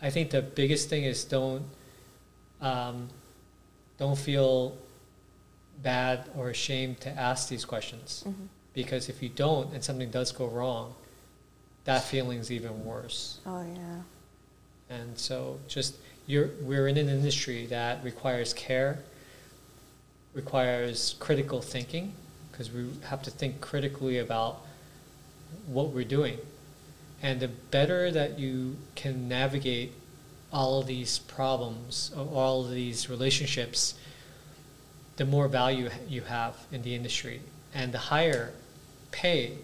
I think the biggest thing is don't um, don't feel bad or ashamed to ask these questions Mhm. because if you don't and something does go wrong, that feeling's even worse. Oh yeah. And so just you're we're in an industry that requires care, requires critical thinking, because we have to think critically about what we're doing. And the better that you can navigate all of these problems, or all of these relationships, the more value you have in the industry, and the higher pay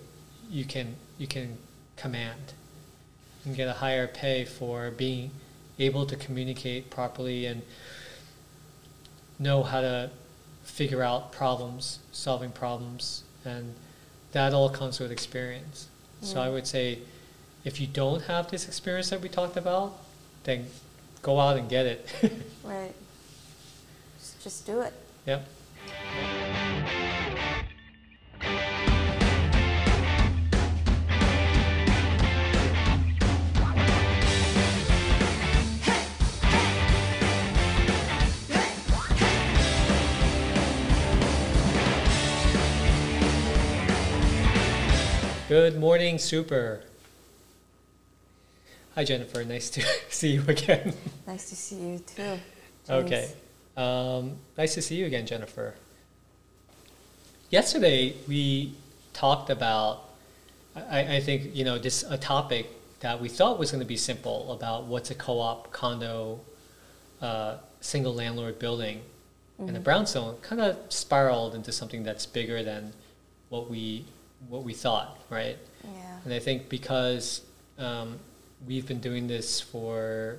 you can you can command. and get a higher pay for being able to communicate properly and know how to figure out problems, solving problems, and that all comes with experience. So mm. I would say, if you don't have this experience that we talked about, then go out and get it. Right. Just, just do it. yep. Good morning, Super. Hi, Jennifer. Nice to see you again. Nice to see you too. Okay. Um, nice to see you again, Jennifer. Yesterday we talked about, I, I think you know this a topic that we thought was going to be simple about what's a co-op condo, uh, single landlord building, and the brownstone kind of spiraled into something that's bigger than what we what we thought, right? Yeah. And I think because um, we've been doing this for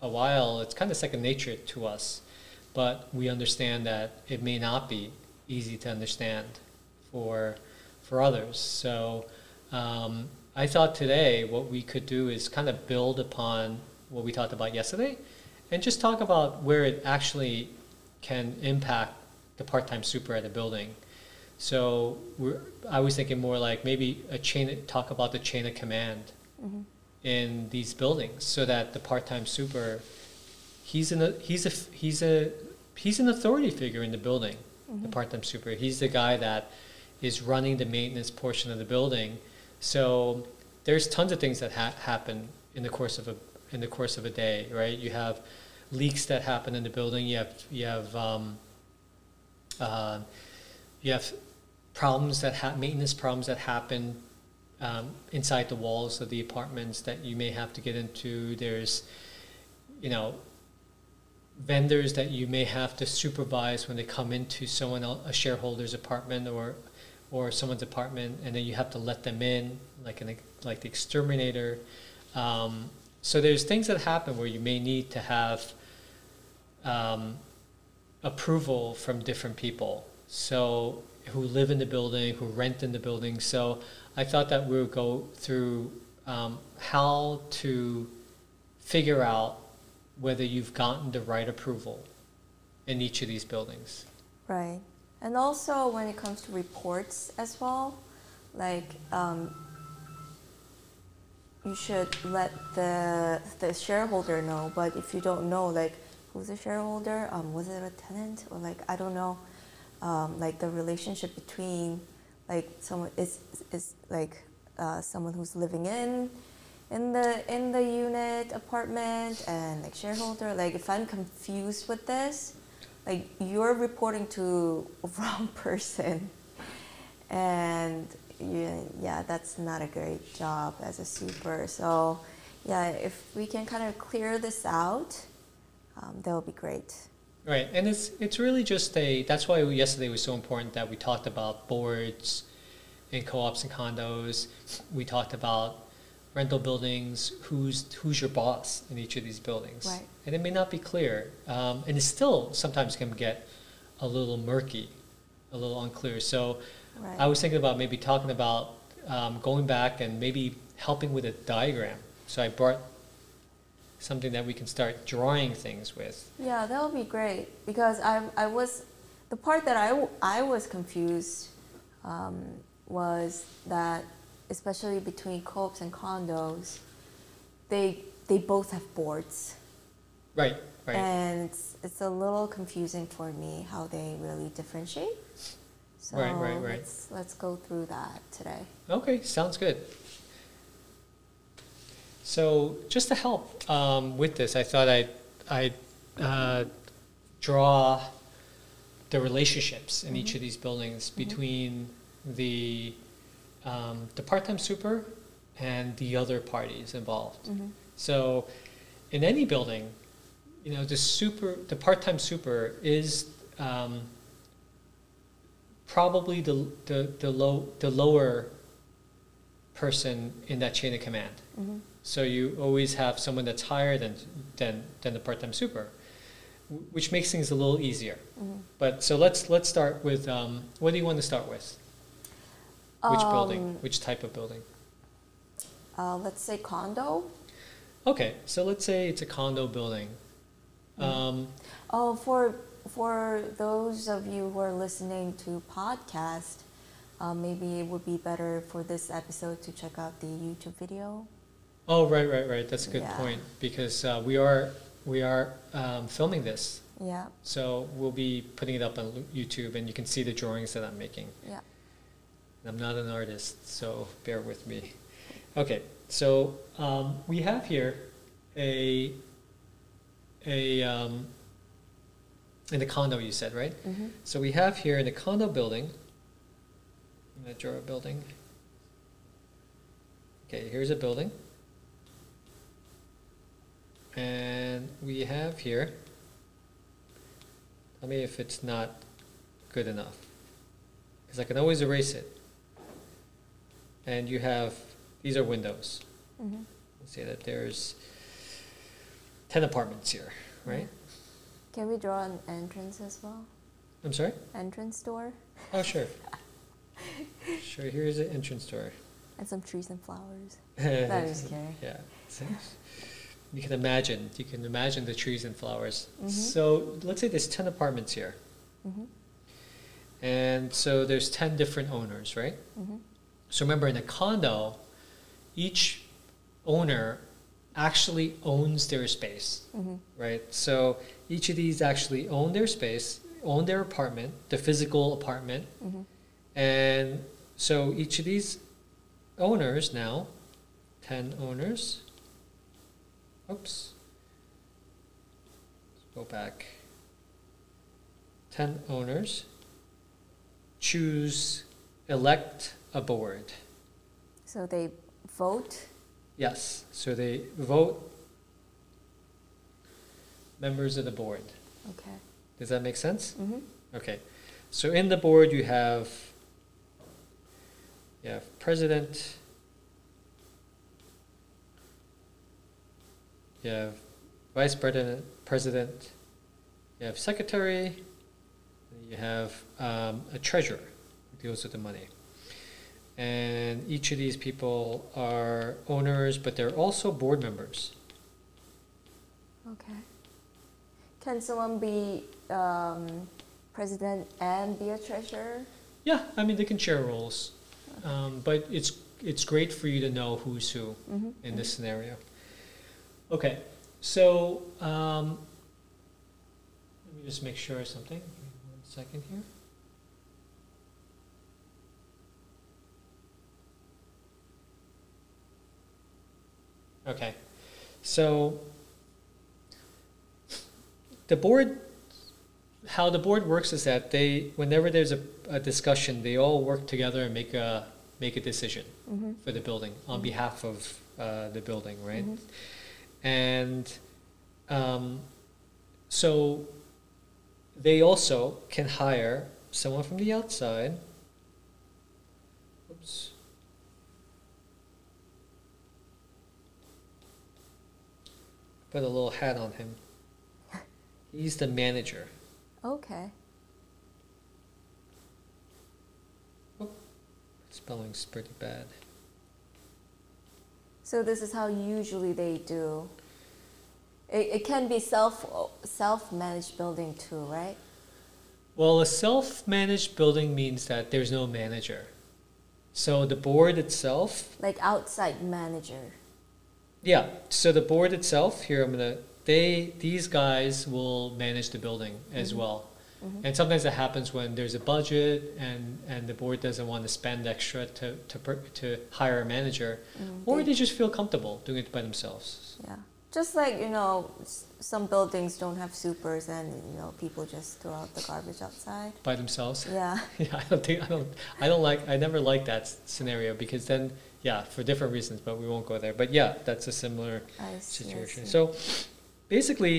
a while, it's kind of second nature to us. But we understand that it may not be easy to understand for for others. So um, I thought today what we could do is kind of build upon what we talked about yesterday, and just talk about where it actually can impact the part-time super at a building. So I was thinking more like maybe a chain, talk about the chain of command Mhm. In these buildings, so that the part-time super, he's an he's a he's a he's an authority figure in the building. The Mhm. part-time super, he's the guy that is running the maintenance portion of the building. So there's tons of things that ha- happen in the course of a in the course of a day, right? You have leaks that happen in the building. You have you have um, uh, you have problems that ha- maintenance problems that happen um, inside the walls of the apartments that you may have to get into. There's, you know, vendors that you may have to supervise when they come into someone else, a shareholder's apartment or or someone's apartment, and then you have to let them in, like an like the exterminator. Um, so there's things that happen where you may need to have um, approval from different people. So who live in the building, who rent in the building. So I thought that we would go through um, how to figure out whether you've gotten the right approval in each of these buildings. Right. And also when it comes to reports as well, like um, you should let the the shareholder know. But if you don't know, like who's the shareholder, um, was it a tenant or like I don't know, um, like the relationship between like someone is is like uh, someone who's living in in the in the unit apartment and like shareholder. Like if I'm confused with this, like you're reporting to a wrong person and yeah that's not a great job as a super so yeah if we can kind of clear this out um, that would be great Right, and it's it's really just a. That's why yesterday was so important that we talked about boards, in co-ops and condos. We talked about rental buildings. Who's who's your boss in each of these buildings? Right. And it may not be clear, um, and it still sometimes can get a little murky, a little unclear. So right I was thinking about maybe talking about um, going back and maybe helping with a diagram. So I brought something that we can start drawing things with. yeah that would be great because I, I was the part that I, I was confused um, was that especially between co-ops and condos they they both have boards. Right, right. And it's, it's a little confusing for me how they really differentiate. So Right, right, right. Let's, let's go through that today. Okay, sounds good. So just to help um, with this, I thought I'd, I'd uh, draw the relationships in each of these buildings between the, um, the part-time super and the other parties involved. Mhm. So in any building, you know, the super, the part-time super is um, probably the, the, the low, the lower person in that chain of command. Mhm. So you always have someone that's higher than, than, than the part-time super, which makes things a little easier. Mhm. But, so let's, let's start with, um, what do you want to start with? Which building, Um, which type of building? Uh, let's say condo. Okay, so let's say it's a condo building. Um, Oh, for for those of you who are listening to podcast, uh, maybe it would be better for this episode to check out the YouTube video. oh, right, right, right, that's a good Yeah. point, because, uh, we are, we are, um, filming this. Yeah, So we'll be putting it up on YouTube and you can see the drawings that I'm making. yeah. I'm not an artist, so bear with me. Okay, so um, we have here a a um, in the condo you said right? hmm So we have here in the condo building. I'm gonna draw a building. Okay, here's a building. And we have here. Tell me if it's not good enough. Because I can always erase it. And you have, these are windows. hmm Let's say that there's 10 apartments here, right? Can we draw an entrance as well? I'm sorry? Entrance door Oh, sure. Sure, here's an entrance door. and some trees and flowers. That is scary. Yeah. You can imagine, you can imagine the trees and flowers. Mhm. So let's say there's 10 apartments here. hmm And so there's 10 different owners, right? hmm So remember, in a condo, each owner actually owns their space, hmm right? So each of these actually own their space, own their apartment, the physical apartment, hmm and so each of these owners now, 10 owners, oops, Let's go back. 10 owners choose, elect a board. So they vote. Yes, so they vote members of the board. Okay. Does that make sense? hmm Okay, so in the board you have, you have president, you have vice president, president, you have secretary, you have um, a treasurer who deals with the money. And each of these people are owners, but they're also board members. Okay. Can someone be um, president and be a treasurer? Yeah, I mean they can share roles, um, but it's it's great for you to know who's who hmm in this scenario. Okay, so um, let me just make sure of something. Give me One second here. Okay, so the board, how the board works is that they, whenever there's a, a discussion, they all work together and make a make a decision hmm for the building on Mhm. behalf of uh, the building, right? Mhm. And um, so they also can hire someone from the outside. Oops. Put a little hat on him. He's the manager. Okay. Oh, spelling's pretty bad. So this is how usually they do. It, it can be self self managed building too, right? Well, a self-managed building means that there's no manager. So the board itself, Like outside manager. Yeah, so the board itself, here I'm gonna, they, these guys will manage the building as Mhm. well. Mhm. And sometimes that happens when there's a budget and, and the board doesn't want to spend extra to, to, to hire a manager. Mm, Or they- they just feel comfortable doing it by themselves. Yeah, just like you know, some buildings don't have supers, and you know, people just throw out the garbage outside. By themselves. Yeah, Yeah, I don't think, I don't, I don't like, I never like that scenario because then, yeah, for different reasons, but we won't go there. But yeah, that's a similar see. Situation. So basically,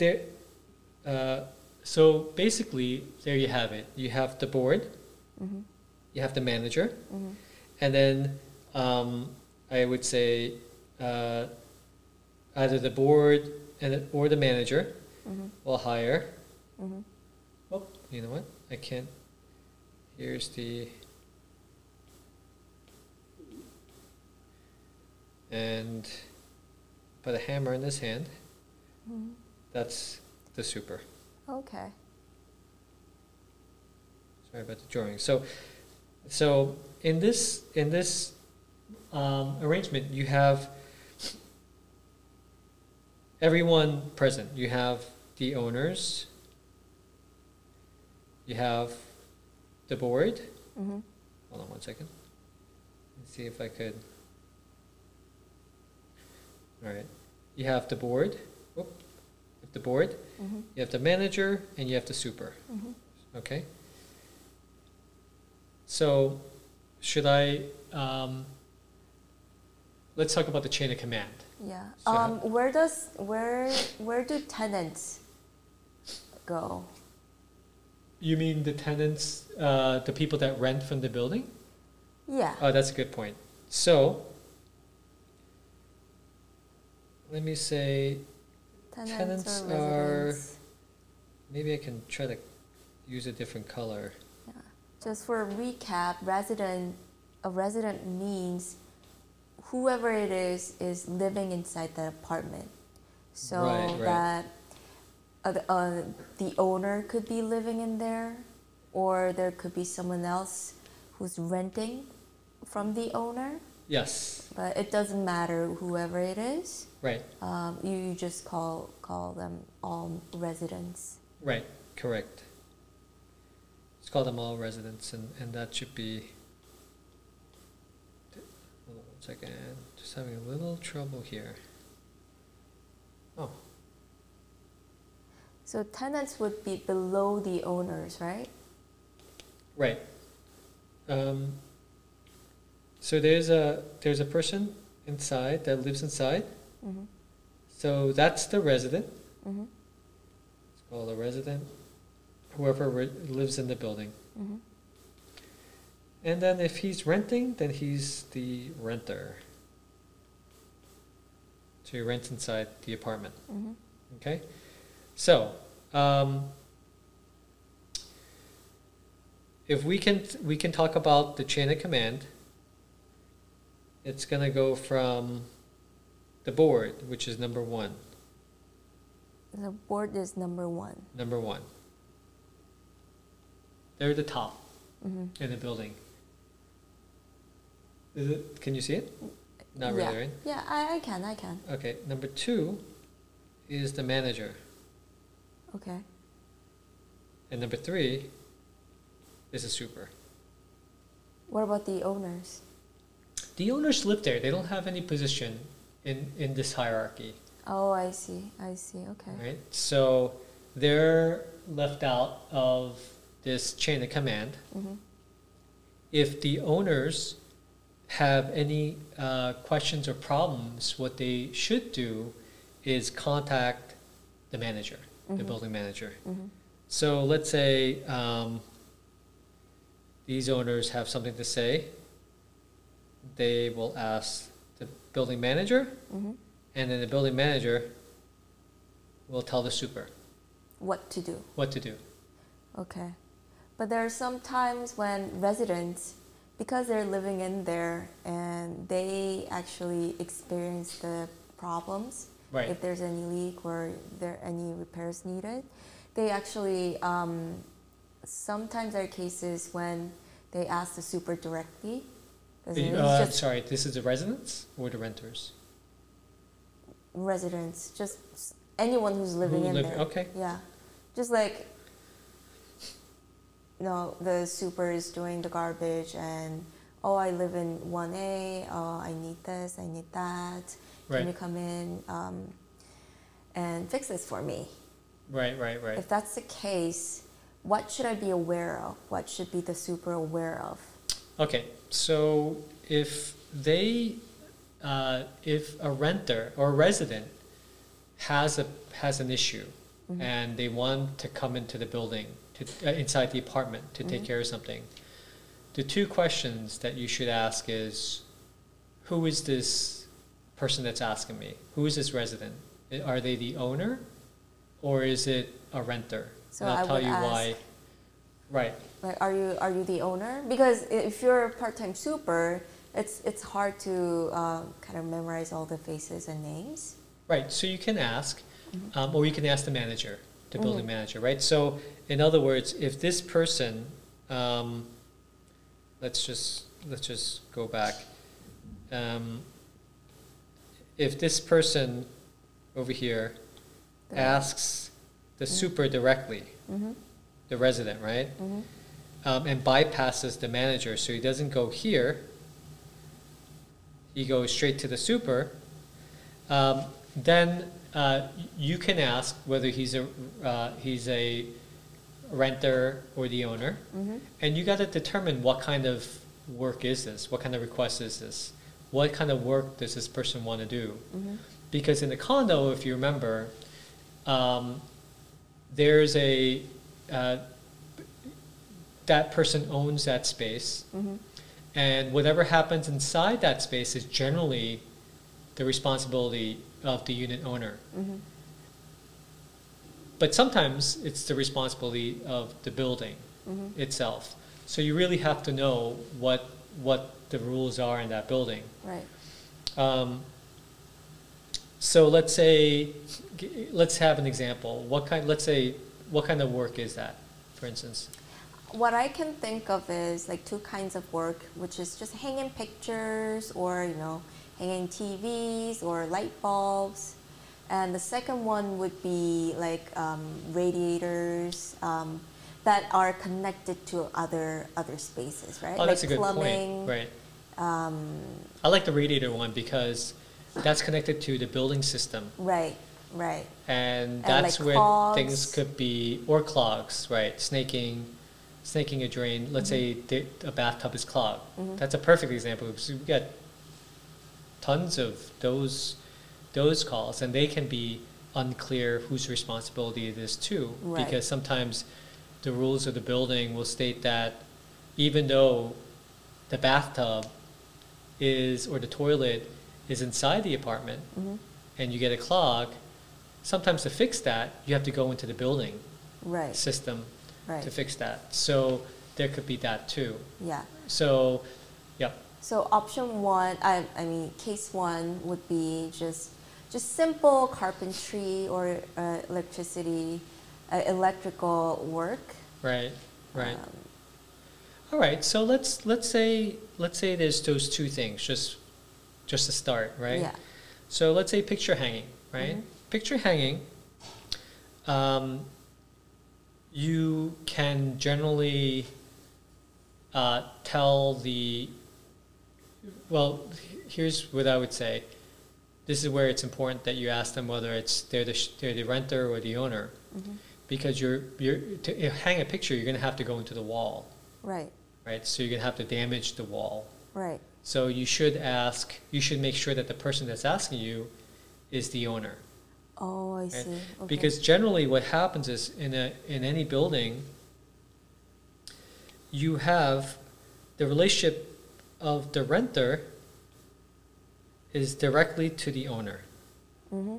there, uh, so basically, there you have it. You have the board, Mhm, you have the manager, mhm, and then um, I would say uh, either the board and or the manager mhm, will hire. mhm. Oh, you know what? I can't. Here's the. And put a hammer in his hand. Mhm. That's the super. Okay. Sorry about the drawing. So, so in this in this um, arrangement, you have everyone present. You have the owners. You have the board. Mhm. Hold on one second. Let's see if I could. All right. You have the board. Whoop. You have the board. Mhm. You have the manager, and you have the super. Mhm. Okay. So, should I? Um, let's talk about the chain of command. Yeah. So Um, where does where where do tenants go? You mean the tenants, uh, the people that rent from the building? Yeah. Oh, that's a good point. So, let me say, tenants, tenants are- maybe I can try to use a different color. Yeah. Just for a recap, resident a resident means whoever it is is living inside the apartment. So Right, right. that uh, the- uh, the owner could be living in there, or there could be someone else who's renting from the owner. Yes, But it doesn't matter whoever it is. Right, Um, you, you just call call them all residents. right, correct. Let's call them all residents, and, and that should be. Hold on one second. Just having a little trouble here. Oh, So tenants would be below the owners, right? right. Um, so there's a there's a person inside that lives inside. Mm-hmm. So that's the resident. Mm-hmm. It's called a resident. Whoever re- lives in the building. Mm-hmm. And then if he's renting, then he's the renter. So he rents inside the apartment. Mm-hmm. Okay? So, um, if we can we can talk about the chain of command. It's gonna go from the board, which is number one. The board is number one. Number one. They're at the top Mm-hmm. in the building. Is it? Can you see it? Not yeah. really, right? Yeah, I, I can, I can. Okay. Number two is the manager, Okay. and number three is a super. What about the owners? The owners live there. They don't have any position in in this hierarchy, Oh, I see, I see. Okay. right? So they're left out of this chain of command. Mm-hmm. If the owners have any uh, questions or problems, what they should do is contact the manager, the Mhm. building manager. Mm-hmm. So let's say um, these owners have something to say. They will ask the building manager, Mm-hmm. and then the building manager will tell the super What to do? what to do. Okay. But there are some times when residents, because they're living in there and they actually experience the problems, Right. if there's any leak or there any repairs needed, they actually um, sometimes there are cases when they ask the super directly. 'Cause Uh, just- sorry, this is the residents or the renters? residents, just s- anyone who's living Who in live- there. okay. Yeah, just like, no, the super is doing the garbage, and oh, I live in one A. Oh, I need this, I need that. Can you come in um, and fix this for me? Right, right, right. If that's the case, what should I be aware of? What should be the super aware of? Okay, so if they, uh, if a renter or a resident has a has an issue, Mm-hmm. and they want to come into the building to uh, inside the apartment to take Mhm. care of something, the two questions that you should ask is, who is this person that's asking me? Who is this resident? Are they the owner, or is it a renter? So and I'll I tell you ask- why. Right. Like, are you are you the owner? Because if you're a part-time super, it's it's hard to um, kind of memorize all the faces and names. Right, so you can ask, Mm-hmm. um, or you can ask the manager, the building Mhm. manager, right? So, in other words, if this person, um, let's just let's just go back. Um, if this person over here asks the super directly, Mm-hmm. The resident, right, Mm-hmm. um, and bypasses the manager, so he doesn't go here, he goes straight to the super, um, then uh, you can ask whether he's a uh, he's a renter or the owner, Mm-hmm. and you got to determine what kind of work is this, what kind of request is this, what kind of work does this person want to do, Mm-hmm. because in the condo, if you remember, um, there's a uh, that person owns that space, Mm-hmm. and whatever happens inside that space is generally the responsibility of the unit owner. Mm-hmm. But sometimes it's the responsibility of the building Mm-hmm. itself. So you really have to know what what the rules are in that building. Right. Um, so let's say, let's have an example. What kind? Let's say, what kind of work is that, for instance? What I can think of is like two kinds of work, which is just hanging pictures or you know hanging TVs or light bulbs, and the second one would be like um, radiators um, that are connected to other other spaces, right? Oh, that's like a good plumbing, point. Right. Um, I like the radiator one because that's connected to the building system, right, right. and And, that's like, where clogs. things could be or clogs, right? Snaking, snaking a drain. Let's say a bathtub is clogged. Mhm. That's a perfect example because we get tons of those those calls, and they can be unclear whose responsibility it is too, Right. because sometimes the rules of the building will state that even though the bathtub is or the toilet is inside the apartment hmm and you get a clog, sometimes to fix that you have to go into the building Right, system right. to fix that. So there could be that too. Yeah. So, yeah. So option one, I, I mean, case one would be just just simple carpentry or uh, electricity, uh, electrical work. Right, right. Um, All right. So let's let's say let's say there's those two things just just to start, right? Yeah. So let's say picture hanging, right? Mhm. Picture hanging. Um, you can generally uh, tell the. Well, here's what I would say. This is where it's important that you ask them whether it's they're the sh- they're the renter or the owner, mhm. because you're you're to hang a picture, you're going to have to go into the wall, Right, right? So you're going to have to damage the wall. right. So you should ask, you should make sure that the person that's asking you is the owner. Oh, I see. Okay. Because generally what happens is in a, in any building, you have the relationship of the renter is directly to the owner. Mm-hmm.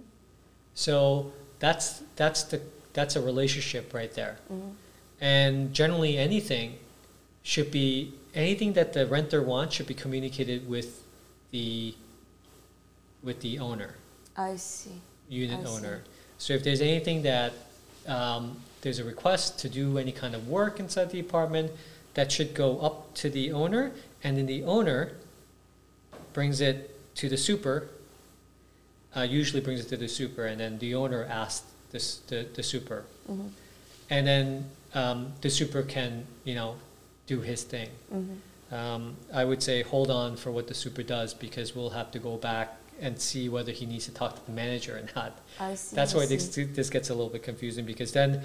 So that's, that's the, that's a relationship right there. Mm-hmm. And generally anything should be, anything that the renter wants should be communicated with the, with the owner. I see. Unit I see. owner. So if there's anything that, um, there's a request to do any kind of work inside the apartment, that should go up to the owner, and then the owner brings it to the super, uh, usually brings it to the super, and then the owner asks this, the, the super. Mhm. And then um, the super can, you know, do his thing. Mhm. Um, I would say hold on for what the super does because we'll have to go back and see whether he needs to talk to the manager or not. I see. That's I why see. this, this gets a little bit confusing because then,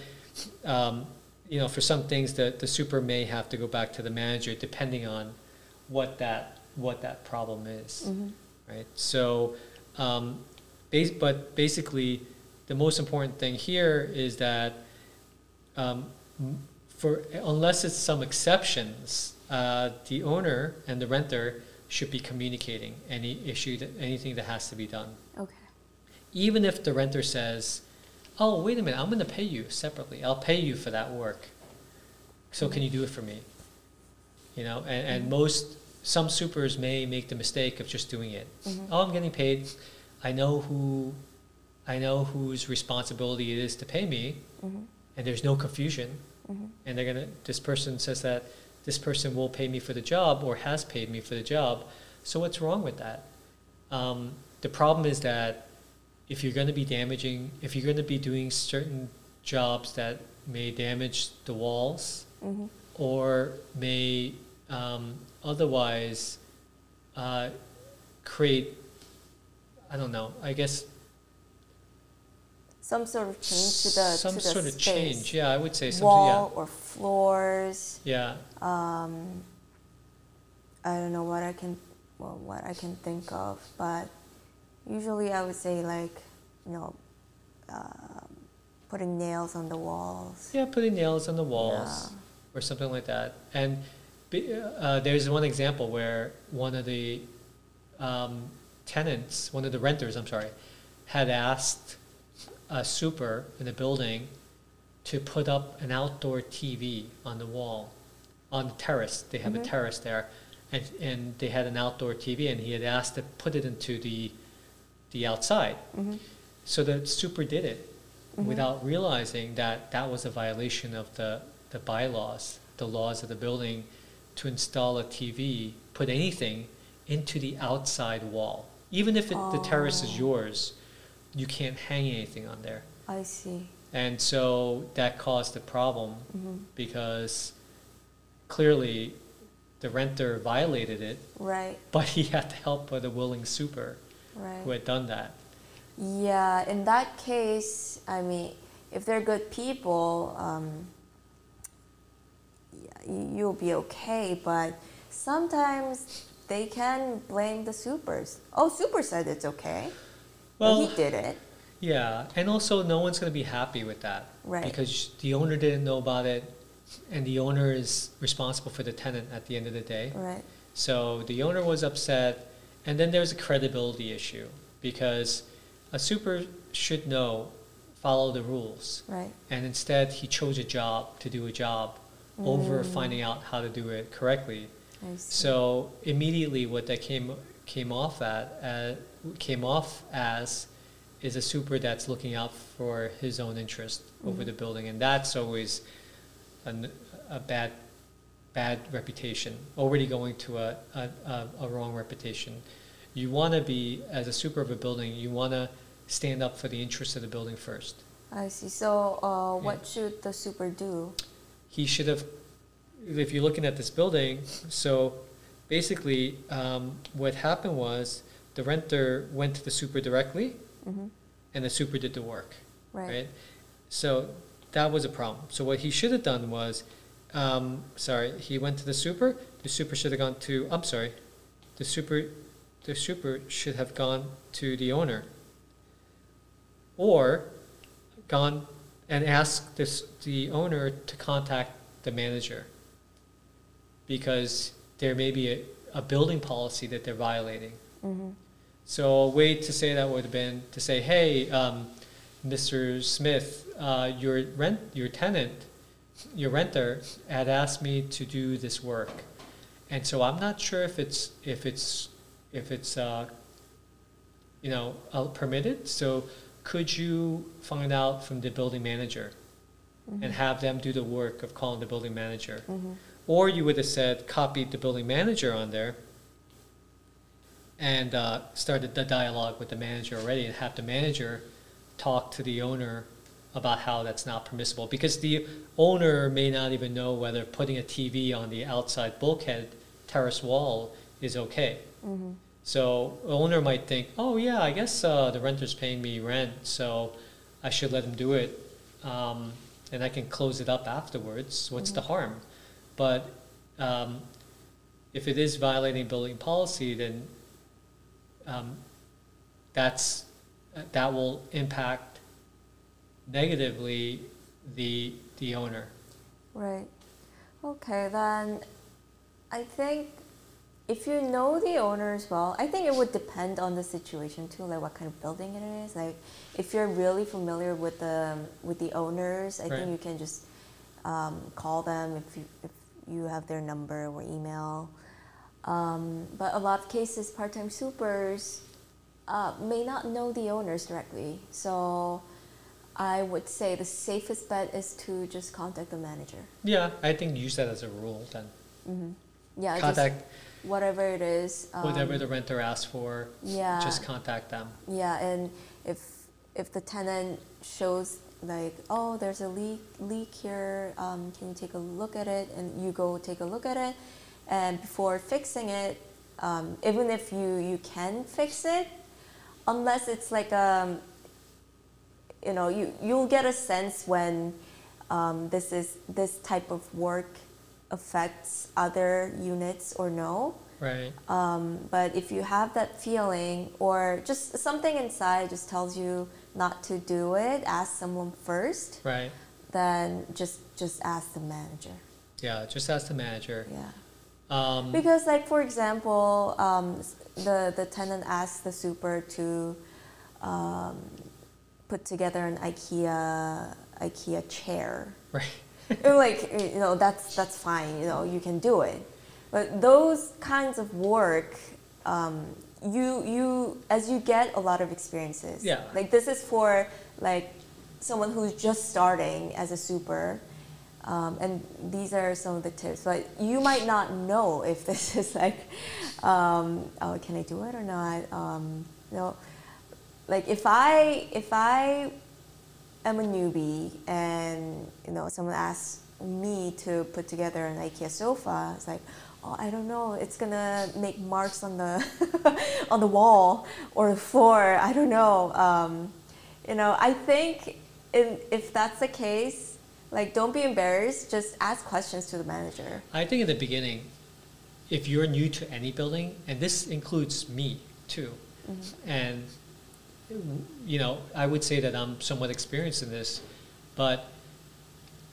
um, you know, for some things the, the super may have to go back to the manager depending on what that, what that problem is, Mhm. right? So, um, bas- but basically, the most important thing here is that, um, for, unless it's some exceptions, uh, the owner and the renter should be communicating any issue, that, anything that has to be done Okay. even if the renter says, "Oh, wait a minute, I'm going to pay you separately. I'll pay you for that work. So can you do it for me?" You know, and, and most some supers may make the mistake of just doing it. Mhm. Oh, I'm getting paid. I know who, I know whose responsibility it is to pay me, Mhm. and there's no confusion. Mhm. And they're gonna. This person says that this person will pay me for the job or has paid me for the job. So what's wrong with that? Um, the problem is that if you're going to be damaging, if you're going to be doing certain jobs that may damage the walls Mhm. or may um, otherwise uh, create, I don't know, I guess Some sort of change to the some to the sort of change. Yeah, I would say something. Wall or floors. Yeah, Um, I don't know what I can, well, what I can think of, but usually I would say like, you know, um, putting nails on the walls. yeah, yeah, putting nails on the walls. Yeah. or something like that. And uh, there's one example where one of the um, tenants, one of the renters, I'm sorry, had asked a super in the building to put up an outdoor TV on the wall, on the terrace. They have Mhm. a terrace there, and, and they had an outdoor TV, and he had asked to put it into the the outside. Mhm. So the super did it Mhm. without realizing that that was a violation of the, the bylaws, the laws of the building to install a TV, put anything into the outside wall. Even if it, the terrace is Oh. yours, you can't hang anything on there. I see. And so that caused a problem hmm because clearly the renter violated it, Right, but he had the help of the willing super right. who had done that. Yeah, in that case, I mean, if they're good people, um, you- you'll be okay. But sometimes they can blame the supers. Oh, super said it's okay. Well, Well, he did it. Yeah, and also no one's going to be happy with that. Right. Because the owner didn't know about it, and the owner is responsible for the tenant at the end of the day. Right. So the owner was upset, and then there's a credibility issue because a super should know, follow the rules, Right. and instead he chose a job to do a job over Mm. finding out how to do it correctly. I see. So immediately, what that came came off at uh, came off as is a super that's looking out for his own interest over Mhm. the building, and that's always an, a bad bad reputation. Already going to a a, a, a wrong reputation. You want to be as a super of a building. You want to stand up for the interests of the building first. I see. So, uh, Yeah. what should the super do? he should have, if you're looking at this building, so basically, um, what happened was the renter went to the super directly hmm and the super did the work, Right. right? So that was a problem. So what he should have done was, um, sorry, he went to the super, the super should have gone to, I'm sorry, the super, the super should have gone to the owner. Or gone and asked this, the owner to contact the manager. Because there may be a, a building policy that they're violating. hmm So a way to say that would have been to say, hey, um, Mr. Smith, uh, your rent, your tenant, your renter had asked me to do this work, and so I'm not sure if it's if it's if it's uh, you know uh, permitted. So could you find out from the building manager and have them do the work of calling the building manager? hmm Or you would have said, copied the building manager on there, and uh, started the dialogue with the manager already, and have the manager talk to the owner about how that's not permissible, because the owner may not even know whether putting a TV on the outside bulkhead terrace wall is okay. Mm-hmm. So the owner might think, oh yeah, I guess uh, the renter's paying me rent, so I should let him do it, um, and I can close it up afterwards. What's the harm? But um, if it is violating building policy, then um, that's that will impact negatively the the owner. Right. Okay, then I think if you know the owners well, I think it would depend on the situation too, like what kind of building it is. Like if you're really familiar with the with the owners, I Right. think you can just um, call them if you if you have their number or email. Um, but a lot of cases, part-time supers uh, may not know the owners directly, so I would say the safest bet is to just contact the manager. Yeah, I think use that as a rule then. Mm-hmm. Yeah, Contact just whatever it is. Um, whatever the renter asks for. yeah, Just contact them. yeah, and if if the tenant shows like, oh, there's a leak leak here, um, can you take a look at it? And you go take a look at it, and before fixing it, um, even if you you can fix it, unless it's like um, you know, you you'll get a sense when um, this is this type of work affects other units or no. Right. Um, but if you have that feeling or just something inside just tells you not to do it, ask someone first. Right. Then just just ask the manager. Yeah. Just ask the manager. Yeah. Um, Because like for example, um, the the tenant asks the super to um, put together an IKEA IKEA chair. right. Like you know that's that's fine you know you can do it but those kinds of work um, you you as you get a lot of experiences Yeah. like this is for like someone who's just starting as a super um, and these are some of the tips but you might not know if this is like um, oh can i do it or not um, you know like if i if i am a newbie and you know someone asks me to put together an IKEA sofa, it's like, oh, I don't know, it's gonna make marks on the on the wall or the floor. I don't know. Um, you know, I think in, if that's the case, like, don't be embarrassed. Just ask questions to the manager. I think in the beginning, if you're new to any building, and this includes me too, and you know, I would say that I'm somewhat experienced in this, but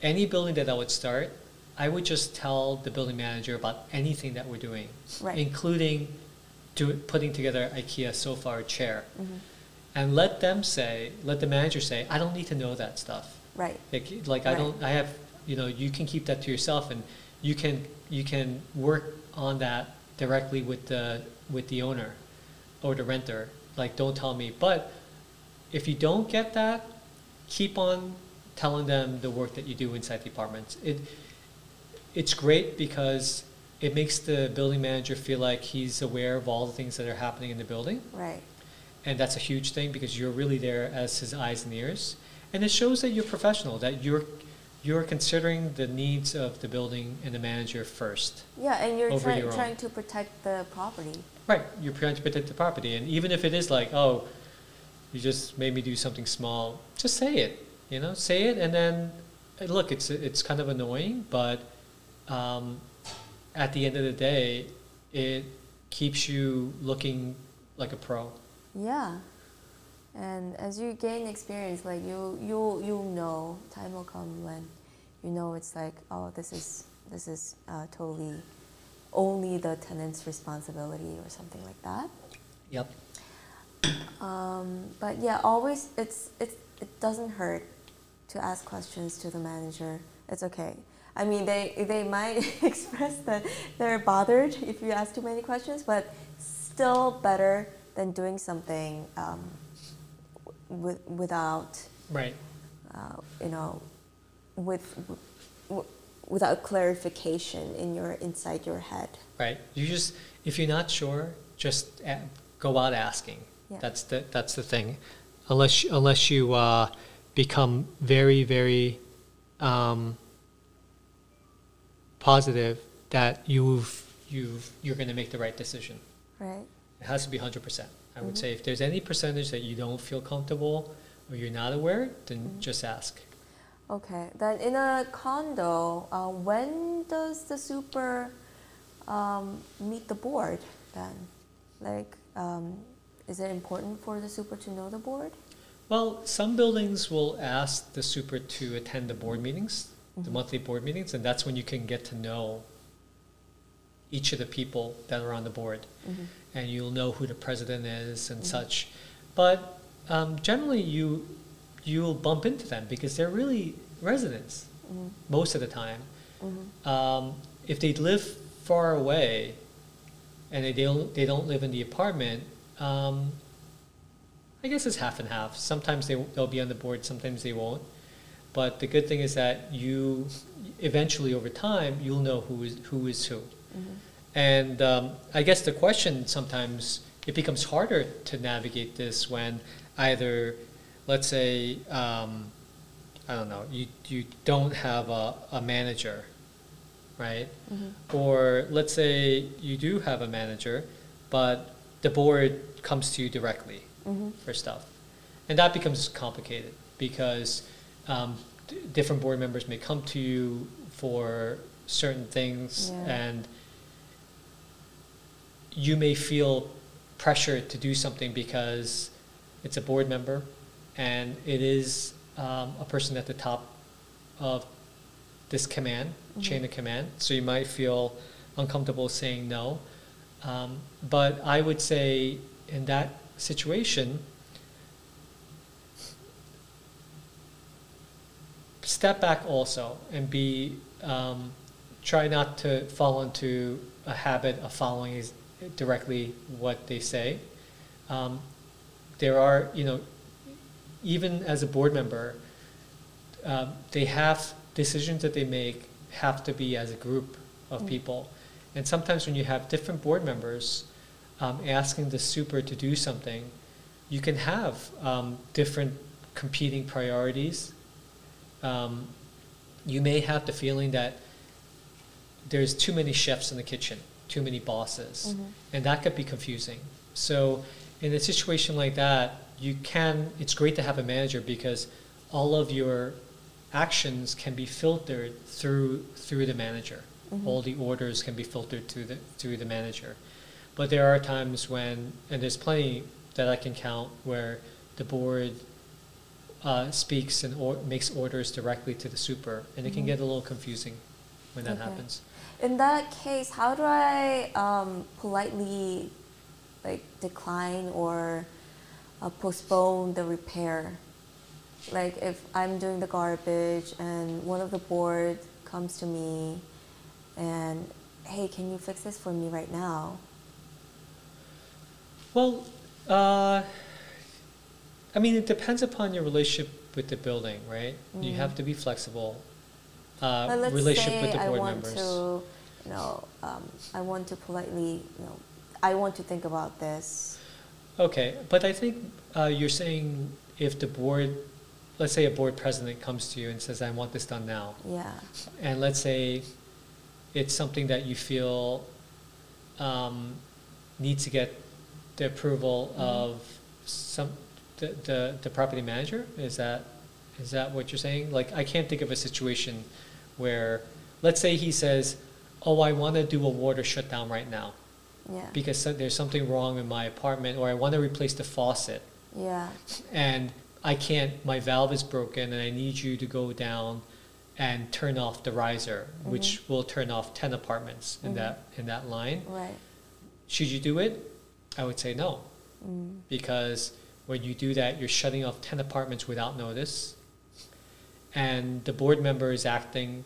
any building that I would start, I would just tell the building manager about anything that we're doing, Right. including do, putting together IKEA sofa or chair, Mm-hmm. and let them say, let the manager say, I don't need to know that stuff. Right. Like, like I don't, I have, you know, you can keep that to yourself, and you can you can work on that directly with the with the owner or the renter. Like, don't tell me. But if you don't get that, keep on telling them the work that you do inside the apartments. It it's great because it makes the building manager feel like he's aware of all the things that are happening in the building Right. and that's a huge thing because you're really there as his eyes and ears and it shows that you're professional that you're you're considering the needs of the building and the manager first Yeah, and you're Over trying your own. trying to protect the property. right you're trying to protect the property and even if it is like oh you just made me do something small just say it you know say it and then look it's it's kind of annoying but um, at the end of the day it keeps you looking like a pro Yeah. And as you gain experience, like you you you'll know time will come when you know it's like oh this is this is uh, totally only the tenant's responsibility or something like that. yep Um, but yeah, always it's it's it doesn't hurt to ask questions to the manager. It's okay. I mean, they they might express that they're bothered if you ask too many questions, but still better than doing something um, with, without right uh, you know with w- without clarification in your inside your head. Right. You just, if you're not sure, just a- go out asking. Yeah. That's the that's the thing, unless unless you uh, become very very um, positive that you've you've you're going to make the right decision. Right. It has to be hundred percent. I would Mhm. say if there's any percentage that you don't feel comfortable or you're not aware, then Mhm. just ask. Okay. Then in a condo, uh, when does the super um, meet the board? Then, like, um, is it important for the super to know the board? Well, some buildings will ask the super to attend the board meetings, the Mhm. monthly board meetings, and that's when you can get to know each of the people that are on the board, Mm-hmm. And you'll know who the president is and Mhm. such. But um, generally, you you'll bump into them because they're really residents Mm-hmm. most of the time. Mm-hmm. Um, if they live far away and they don't they don't live in the apartment, um, I guess it's half and half. Sometimes they they'll be on the board, sometimes they won't. But the good thing is that you eventually over time you'll know who is who is who. Mm-hmm. And um, I guess the question sometimes it becomes harder to navigate this when either, let's say, um, I don't know, you, you don't have a, a manager, right? Mm-hmm. Or let's say you do have a manager, but the board comes to you directly Mm-hmm. for stuff. And that becomes complicated because um, d- different board members may come to you for certain things Yeah. and you may feel pressure to do something because it's a board member and it is um, a person at the top of this command, chain Mhm. of command. So you might feel uncomfortable saying no. Um, but I would say in that situation, step back also and be um, try not to fall into a habit of following directly what they say. Um, there are, you know, even as a board member, um, they have decisions that they make have to be as a group of Mm. people. And sometimes when you have different board members um, asking the super to do something, you can have um, different competing priorities. Um, you may have the feeling that there's too many chefs in the kitchen, too many bosses, Mhm. and that could be confusing. So, in a situation like that, you can. It's great to have a manager because all of your actions can be filtered through through the manager. Mhm. All the orders can be filtered through the through the manager. But there are times when, and there's plenty that I can count where the board uh, speaks and or, makes orders directly to the super, and it can Mhm. get a little confusing when that Okay. happens. In that case, how do I um, politely like decline or uh, postpone the repair? Like if I'm doing the garbage and one of the board comes to me and hey, can you fix this for me right now? Well, uh, I mean, it depends upon your relationship with the building, right? You Mm. have to be flexible. Uh, relationship say with the I want members. to, you know, um, I want to politely, you know, I want to think about this. Okay, but I think uh, you're saying if the board, let's say a board president comes to you and says, "I want this done now," Yeah. and let's say it's something that you feel um, needs to get the approval Mhm. of some the, the the property manager. Is that is that what you're saying? Like, I can't think of a situation where, let's say he says, "Oh, I want to do a water shutdown right now Yeah. because there's something wrong in my apartment, or I want to replace the faucet." Yeah. and I can't, my valve is broken and I need you to go down and turn off the riser, which will turn off ten apartments in Mhm. that, in that line. Right. Should you do it? I would say no, Mm. because when you do that, you're shutting off ten apartments without notice. And the board member is acting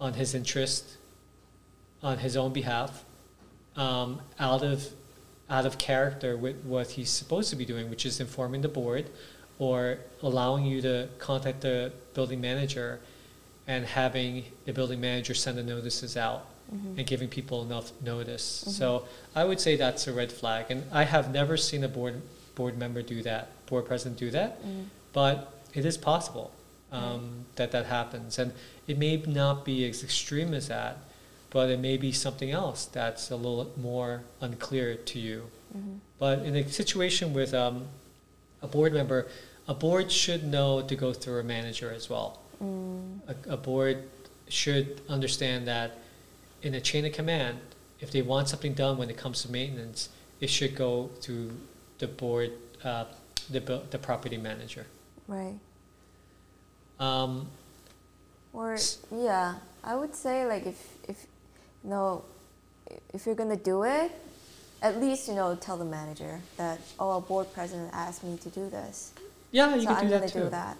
on his interest, on his own behalf, um, out of, out of character with what he's supposed to be doing, which is informing the board or allowing you to contact the building manager and having the building manager send the notices out. Mhm. and giving people enough notice. Mhm. So I would say that's a red flag. And I have never seen a board board member do that, board president do that, Mm. but it is possible um, that that happens. And it may not be as extreme as that, but it may be something else that's a little more unclear to you. Mhm. But in a situation with um, a board member, a board should know to go through a manager as well. Mm. A, a board should understand that in a chain of command, if they want something done when it comes to maintenance, it should go through the board, uh, the, the property manager. Right. Um, Or yeah, I would say like if if you know if you're gonna do it, at least you know tell the manager that oh a board president asked me to do this, yeah, you so could I'm do that too. do that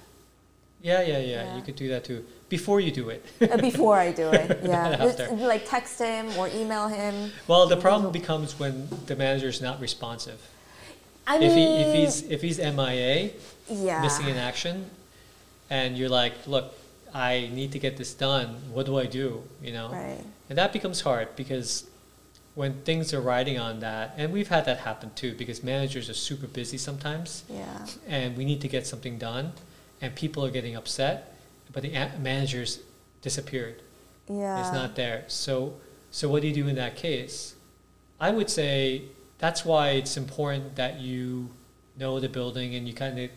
Yeah, yeah, yeah, Yeah. You could do that too before you do it. Uh, before I do it. Yeah, Just, like text him or email him. Well, the problem becomes when the manager is not responsive. I if he mean, if he's if he's MIA, yeah, missing in action, and you're like, look, I need to get this done. What do I do? You know, right, and that becomes hard because when things are riding on that, and we've had that happen too, because managers are super busy sometimes, yeah, and we need to get something done, and people are getting upset, but the a- managers disappeared. yeah. It's not there. So, so what do you do in that case? I would say that's why it's important that you know the building and you kind of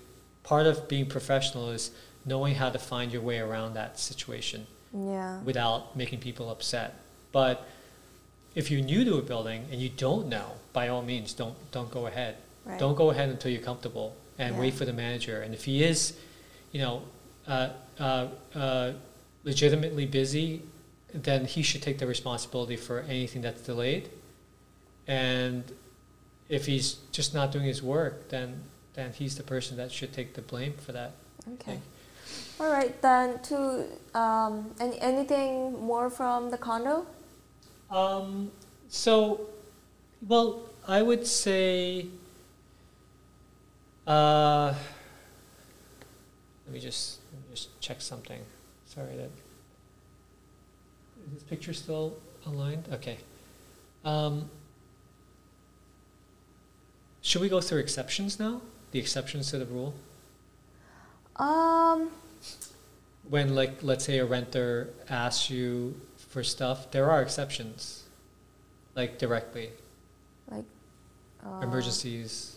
part of being professional is knowing how to find your way around that situation Yeah, without making people upset. But if you're new to a building and you don't know, by all means, don't don't go ahead. right. Don't go ahead until you're comfortable and Yeah. wait for the manager. And if he is, you know, uh, uh, uh, legitimately busy, then he should take the responsibility for anything that's delayed. And if he's just not doing his work, then then he's the person that should take the blame for that. Okay. All right, then to um, any, anything more from the condo? Um, so, well, I would say, uh, let me just let me just check something. Sorry that is this picture still aligned? Okay. Um, should we go through exceptions now? The exceptions to the rule? Um, When, like, let's say a renter asks you for stuff, there are exceptions, like directly. like uh, emergencies.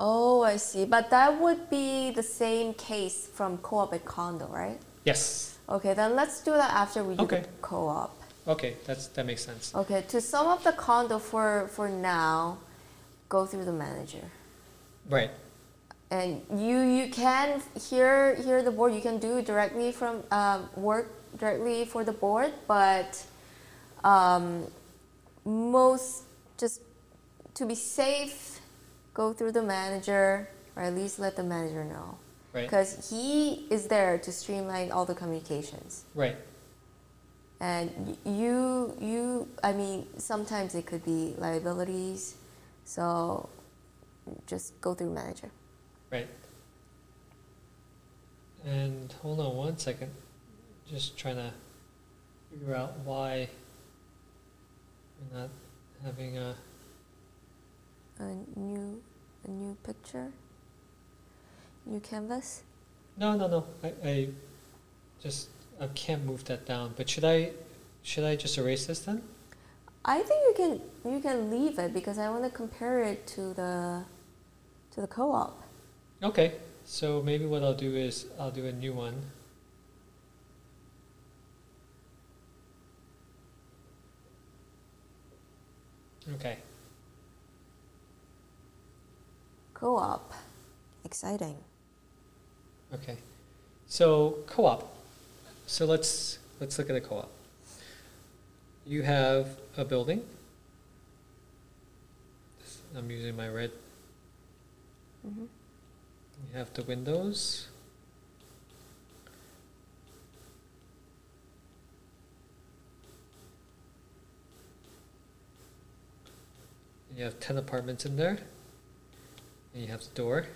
Oh, I see. But that would be the same case from co-op and condo, right? Yes. Okay, then let's do that after we do Okay. the co-op. Okay, that's that makes sense. Okay, to sum up the condo for for now, go through the manager. Right. And you you can hear hear the board. You can do directly from um, work directly for the board, but um, most just to be safe, go through the manager, or at least let the manager know, Right. because he is there to streamline all the communications. Right. And you you I mean sometimes it could be liabilities, so just go through manager. Right. And hold on one second. Just trying to figure out why we're not having a. a new a new picture new canvas No, no, no. I, I just I can't move that down. But should I should I just erase this then? i think you can you can leave it because i want to compare it to the to the co-op Okay. So maybe what I'll do is I'll do a new one. Okay. co-op exciting Okay. So co-op. So let's let's look at a co-op. You have a building. I'm using my red. hmm You have the windows. You have 10 apartments in there. And you have the door.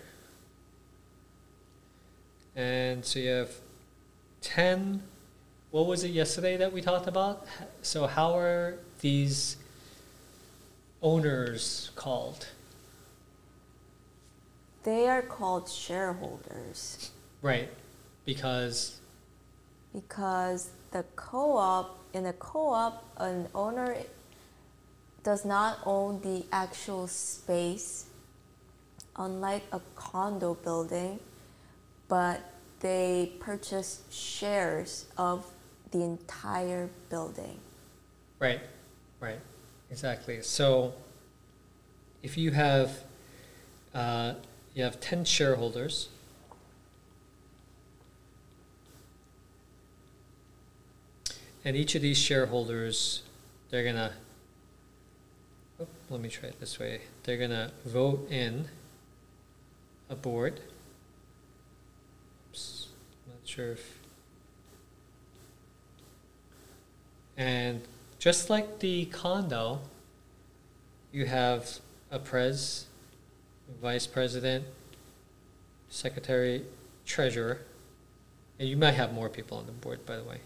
And so you have 10 what was it yesterday that we talked about? So how are these owners called? They are called shareholders Right, because, because the co-op in a co-op an owner does not own the actual space unlike a condo building but they purchase shares of the entire building right, right, exactly. So if you have, uh, you have ten shareholders. And each of these shareholders, they're gonna, oh, let me try it this way. They're gonna vote in a board. Oops, not sure if. And just like the condo, you have a pres, vice president, secretary, treasurer, and you might have more people on the board, by the way.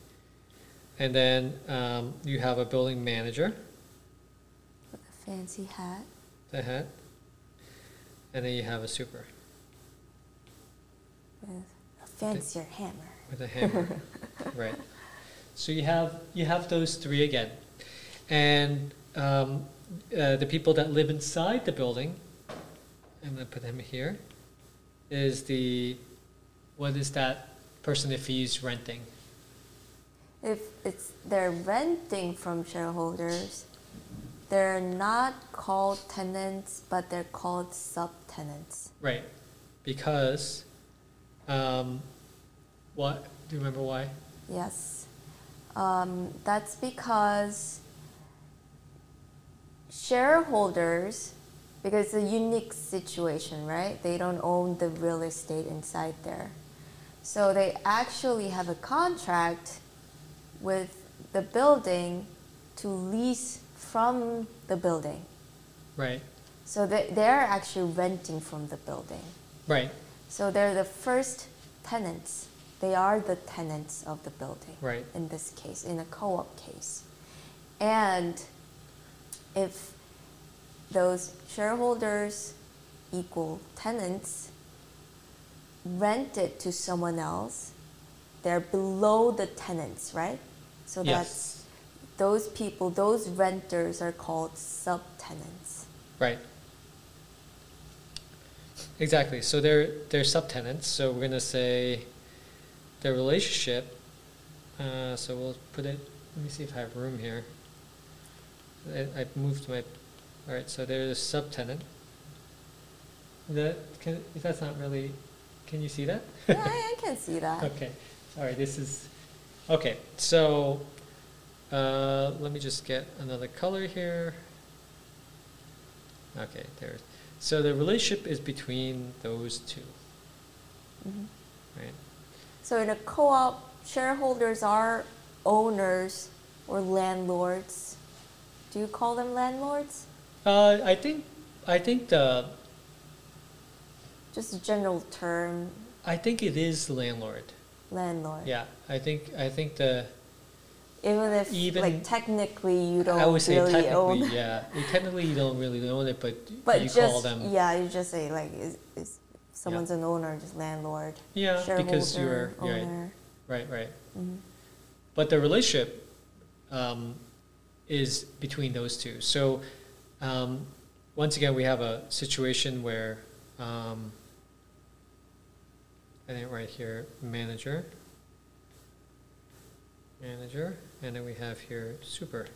And then um, you have a building manager, with a fancy hat the hat. and then you have a super with a fancier hammer with a hammer, right? So you have you have those three again, and um, uh, the people that live inside the building. I'm gonna put him here. Is the what is that person if he's renting? if it's they're renting from shareholders, they're not called tenants, but they're called subtenants. Right, because um, what do you remember why? Yes, um, that's because shareholders, because it's a unique situation, right? They don't own the real estate inside there, so they actually have a contract with the building to lease from the building. Right, So they, they're actually renting from the building. right, So they're the first tenants. They are the tenants of the building right, in this case, in a co op case. And if those shareholders equal tenants rent it to someone else, they're below the tenants, right? So that's those people, those renters are called subtenants. right. Exactly. So they're they're subtenants. So we're gonna say their relationship. Uh, so we'll put it. Let me see if I have room here. I, I've moved my. All right. So they're the subtenant. That can if that's not really. Can you see that? yeah, I, I can see that. Okay, sorry, this is, okay, so, uh, let me just get another color here. Okay, there, so the relationship is between those two, Mhm. right? So in a co-op, shareholders are owners or landlords. Do you call them landlords? Uh, I think, I think the, Just a general term, I think it is landlord, landlord. yeah, I think, I think the, Even if Even- like technically you don't I would say really technically, own. yeah, You- technically you don't really own it, but But you just call them, yeah, you just say like is, is someone's an owner, just landlord. yeah, because you're, you're right, owner. right, right. Mhm. But the relationship um, is between those two. So um, once again, we have a situation where um, I think right here, manager, manager, and then we have here super.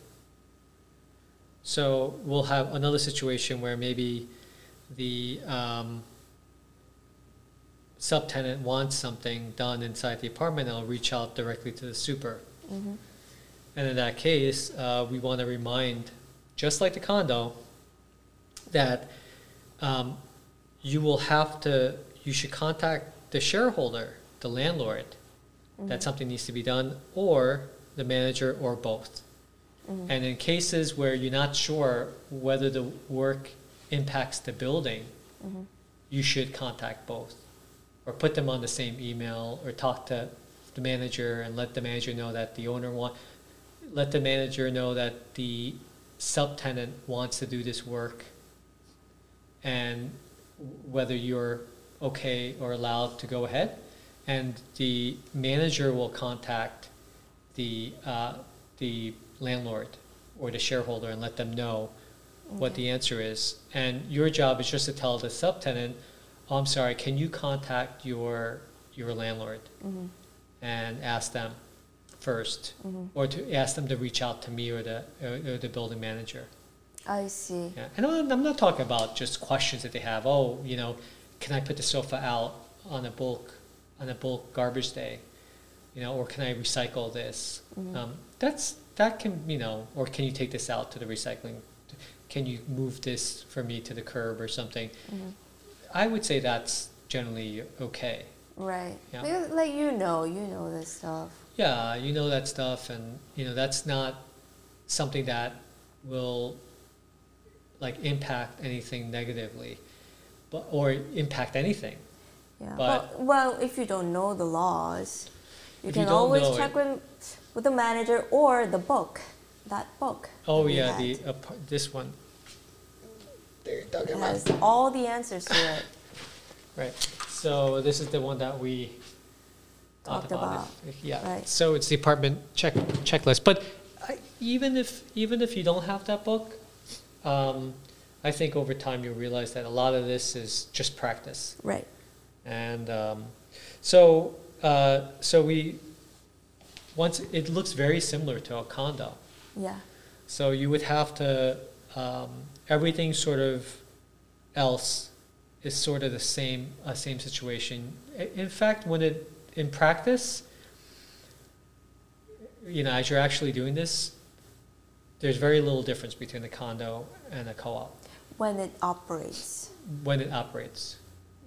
So we'll have another situation where maybe the um, subtenant wants something done inside the apartment, and will reach out directly to the super. Mhm. And in that case, uh, we want to remind, just like the condo, that um, you will have to, you should contact the shareholder, the landlord, that something needs to be done, or the manager, or both. Mhm. And in cases where you're not sure whether the work impacts the building, Mhm. you should contact both, or put them on the same email, or talk to the manager and let the manager know that the owner want, let the manager know that the subtenant wants to do this work and whether you're okay or allowed to go ahead. And the manager will contact the, uh, the landlord or the shareholder and let them know what the answer is. And your job is just to tell the subtenant, oh, I'm sorry, can you contact your, your landlord Mhm. and ask them first? Mhm. Or to ask them to reach out to me or the, or or the building manager. I see. Yeah, and I'm, I'm not talking about just questions that they have. Oh, you know, can I put the sofa out on a bulk on a bulk garbage day? You know, or can I recycle this? Mhm. Um, that's that can you know, or can you take this out to the recycling? Can you move this for me to the curb or something? Mhm. I would say that's generally okay. Right. Yeah. Because, like you know, you know this stuff. Yeah, you know that stuff, and you know that's not something that will like impact anything negatively, but or impact anything. Yeah. But- well, well, if you don't know the laws, you If you can always check it- with with the manager or the book, that book. Oh that yeah, the uh, this one. There, It has all the answers to it. Right. So this is the one that we Talked about. yeah. Right. So it's the apartment check checklist. But I, even if even if you don't have that book, um, I think over time you'll realize that a lot of this is just practice. Right. And um, so, uh, so we, once, it looks very similar to a condo. Yeah. So you would have to, um, everything sort of else is sort of the same, uh, same situation. In fact, when it, in practice, you know, as you're actually doing this, there's very little difference between a condo and a co-op When it operates. when it operates,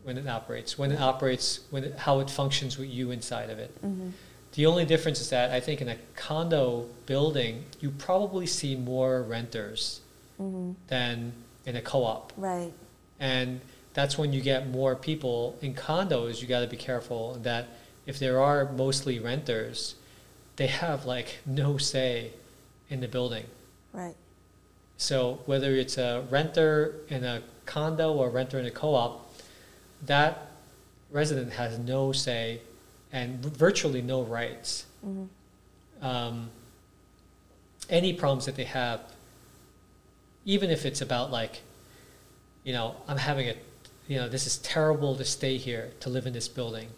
when it operates, when it operates, when it, how it functions with you inside of it. hmm The only difference is that I think in a condo building, you probably see more renters hmm than in a co-op, Right. and that's when you get more people in condos. You got to be careful that if there are mostly renters, they have like no say in the building. Right. So whether it's a renter in a condo or a renter in a co-op, that resident has no say and virtually no rights. hmm Um, any problems that they have, even if it's about like, you know, I'm having a, you know, this is terrible to stay here to live in this building.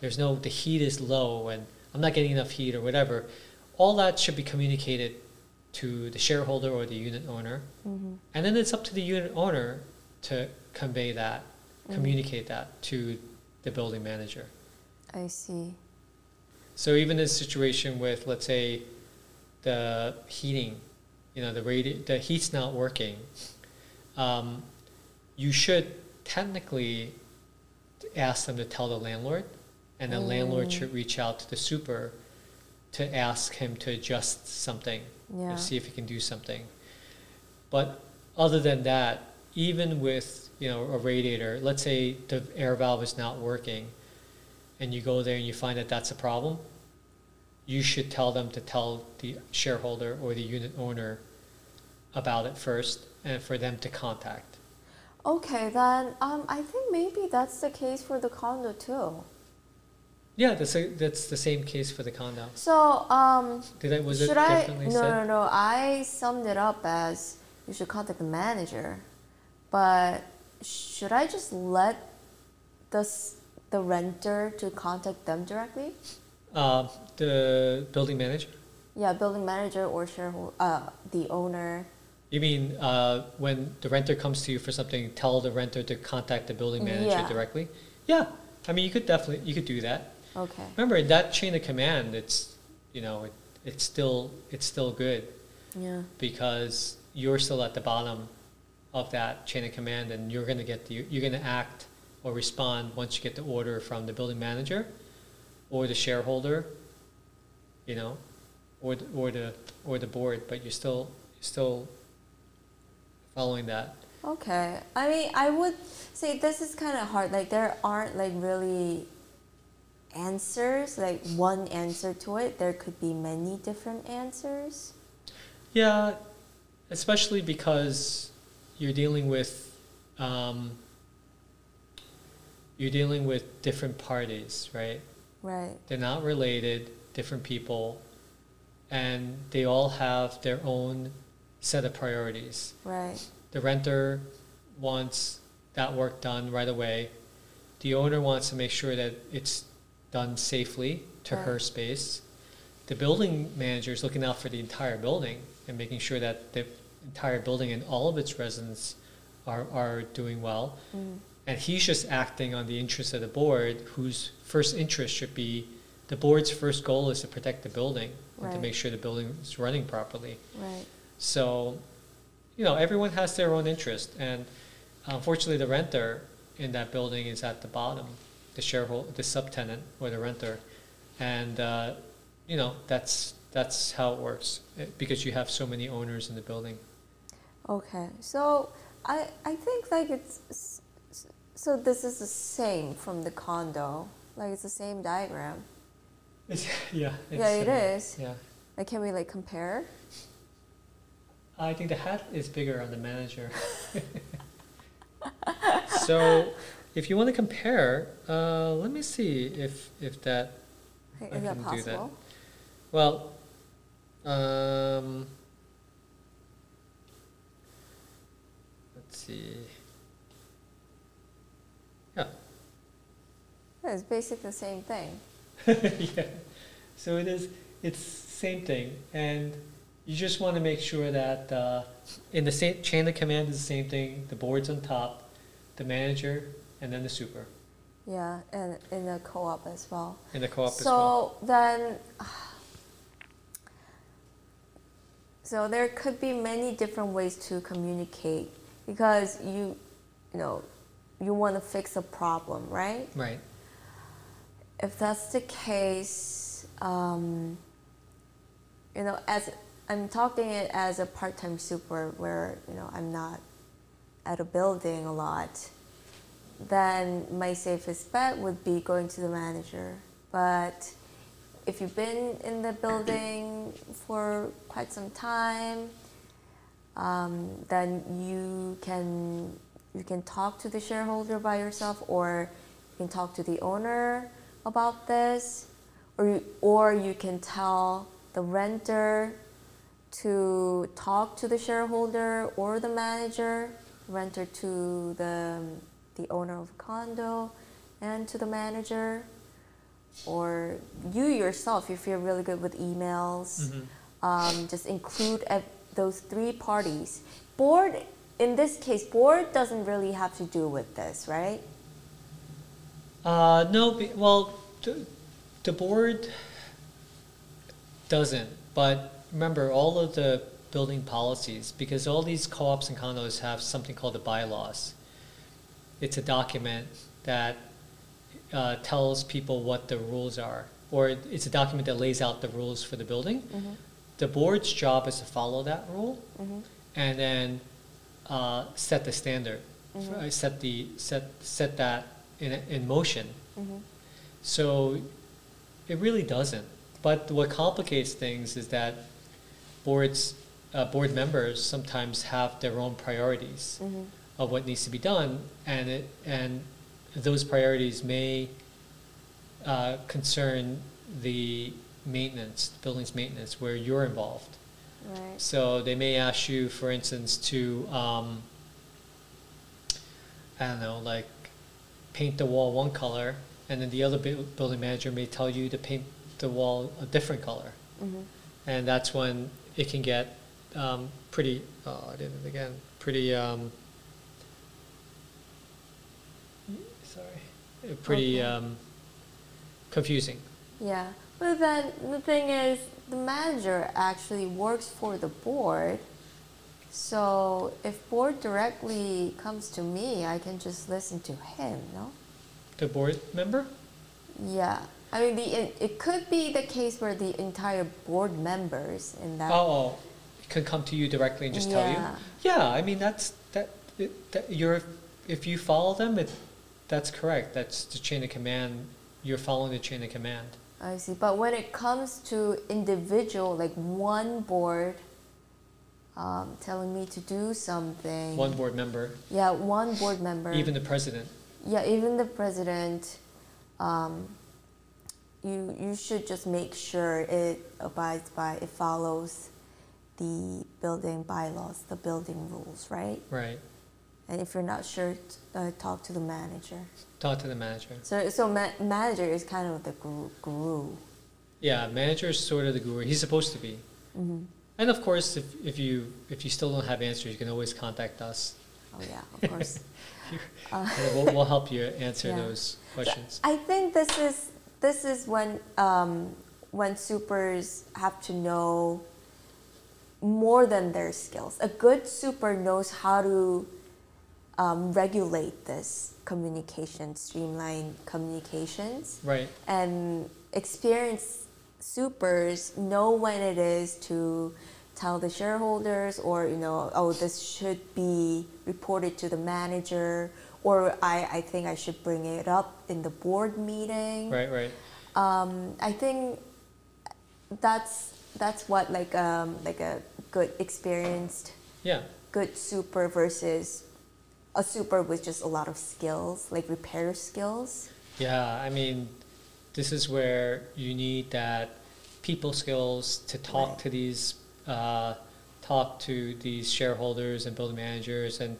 There's no, the heat is low and I'm not getting enough heat or whatever. All that should be communicated to the shareholder or the unit owner. hmm And then it's up to the unit owner to convey that, Mhm. communicate that to the building manager. I see. So even this situation with, let's say, the heating, you know, the radi- the heat's not working, um, you should technically ask them to tell the landlord, and the landlord Mm. should reach out to the super to ask him to adjust something Yeah. or see if he can do something. But other than that, even with you know a radiator, let's say the air valve is not working, and you go there and you find that that's a problem, you should tell them to tell the shareholder or the unit owner about it first, and for them to contact. Okay, then um, I think maybe that's the case for the condo too. Yeah, that's a, that's the same case for the condo. So um, Did I was it should I? differently No, said? no, no. I summed it up as you should contact the manager, but should I just let the s- the renter to contact them directly? Uh, the building manager. Yeah, building manager or shareholder, uh, the owner. You mean uh, when the renter comes to you for something, tell the renter to contact the building manager Yeah. directly? Yeah, I mean you could definitely you could do that. Okay. Remember in that chain of command, it's you know it, it's still it's still good Yeah. because you're still at the bottom of that chain of command, and you're gonna get the you're gonna act or respond once you get the order from the building manager or the shareholder, you know, or the, or the or the board, but you're still you're still following that. Okay. I mean, I would say this is kind of hard. Like, there aren't like really answers, like one answer to it. There could be many different answers. Yeah, especially because you're dealing with um, you're dealing with different parties, right? Right. They're not related, different people, and they all have their own set of priorities. Right. The renter wants that work done right away. The owner wants to make sure that it's done safely to her space. The building manager is looking out for the entire building and making sure that the entire building and all of its residents are, are doing well. Mm. And he's just acting on the interests of the board, whose first interest should be the board's first goal is to protect the building and to make sure the building is running properly. Right. So, you know, everyone has their own interest, and unfortunately, the renter in that building is at the bottom, the shareholder, the subtenant or the renter, and uh, you know that's that's how it works eh, because you have so many owners in the building. Okay. So I I think like it's so this is the same from the condo. Like it's the same diagram. It's, yeah, it's, yeah, it uh, is. Yeah, Like can we like compare? I think the hat is bigger on the manager. so, if you want to compare, uh, let me see if if that Like, I is that can do that. possible? Well, um, let's see. Yeah, Yeah, it's basically the same thing. yeah. So it is. It's same thing, and you just want to make sure that uh, in the same chain of command is the same thing. The board's on top, the manager, and then the super, Yeah, and in the co-op as well. In the co-op so as well. So then, so there could be many different ways to communicate because you, you know, you want to fix a problem, right? Right. If that's the case, um, you know, as I'm talking it as a part-time super, where you know I'm not at a building a lot, then my safest bet would be going to the manager. But if you've been in the building for quite some time, um, then you can you can talk to the shareholder by yourself, or you can talk to the owner about this, or you, or you can tell the renter to talk to the shareholder or the manager, renter to the the owner of a condo, and to the manager, or you yourself if you're really good with emails Mhm. um, just include those three parties. Board, in this case, board doesn't really have to do with this, right? Uh, no, be- well, the, the board doesn't, but remember, all of the building policies, because all these co-ops and condos have something called the bylaws. It's a document that uh, tells people what the rules are, or it's a document that lays out the rules for the building. Mm-hmm. The board's job is to follow that rule Mm-hmm. and then uh, set the standard, Mhm. uh, set the set set that in in motion. Mm-hmm. So it really doesn't. But what complicates things is that boards, uh, board members sometimes have their own priorities Mm-hmm. Of what needs to be done, and it, and those priorities may uh, concern the maintenance, the building's maintenance, where you're involved. Right. So they may ask you, for instance, to um, I don't know, like paint the wall one color, and then the other bu- building manager may tell you to paint the wall a different color, Mm-hmm. and that's when it can get um, pretty. Oh, I did it again. Pretty. Um, sorry. uh, Pretty Okay. um, confusing. Yeah. But then the thing is, the manager actually works for the board. So if board directly comes to me, I can just listen to him, no? The board member. Yeah. I mean, the it, it could be the case where the entire board members in that. Oh, oh, can come to you directly and just tell you. Yeah. Yeah, I mean that's that. It, that you're if you follow them, it that's correct. That's the chain of command. you're following the chain of command. I see. But when it comes to individual, like one board um, telling me to do something, One board member, yeah, one board member, even the president. yeah, even the president, um, you you should just make sure it abides by, it follows the building bylaws, the building rules, right? Right. And if you're not sure, t- uh, talk to the manager. Talk to the manager. So so ma- manager is kind of the guru. Yeah, manager is sort of the guru. He's supposed to be. hmm And of course, if, if you if you still don't have answers, you can always contact us. Oh yeah, of course. Uh, we'll, we'll help you answer Yeah. those questions. I think this is this is when um, when supers have to know more than their skills. A good super knows how to um, regulate this communication, streamline communications, Right. and experienced supers know when it is to tell the shareholders or you know oh this should be reported to the manager or I, I think I should bring it up in the board meeting Right. Right. um, I think that's that's what like um, like a good experienced Yeah. good super versus a super with just a lot of skills like repair skills Yeah. I mean, this is where you need that people skills to talk Right. to these, uh, talk to these shareholders and building managers, and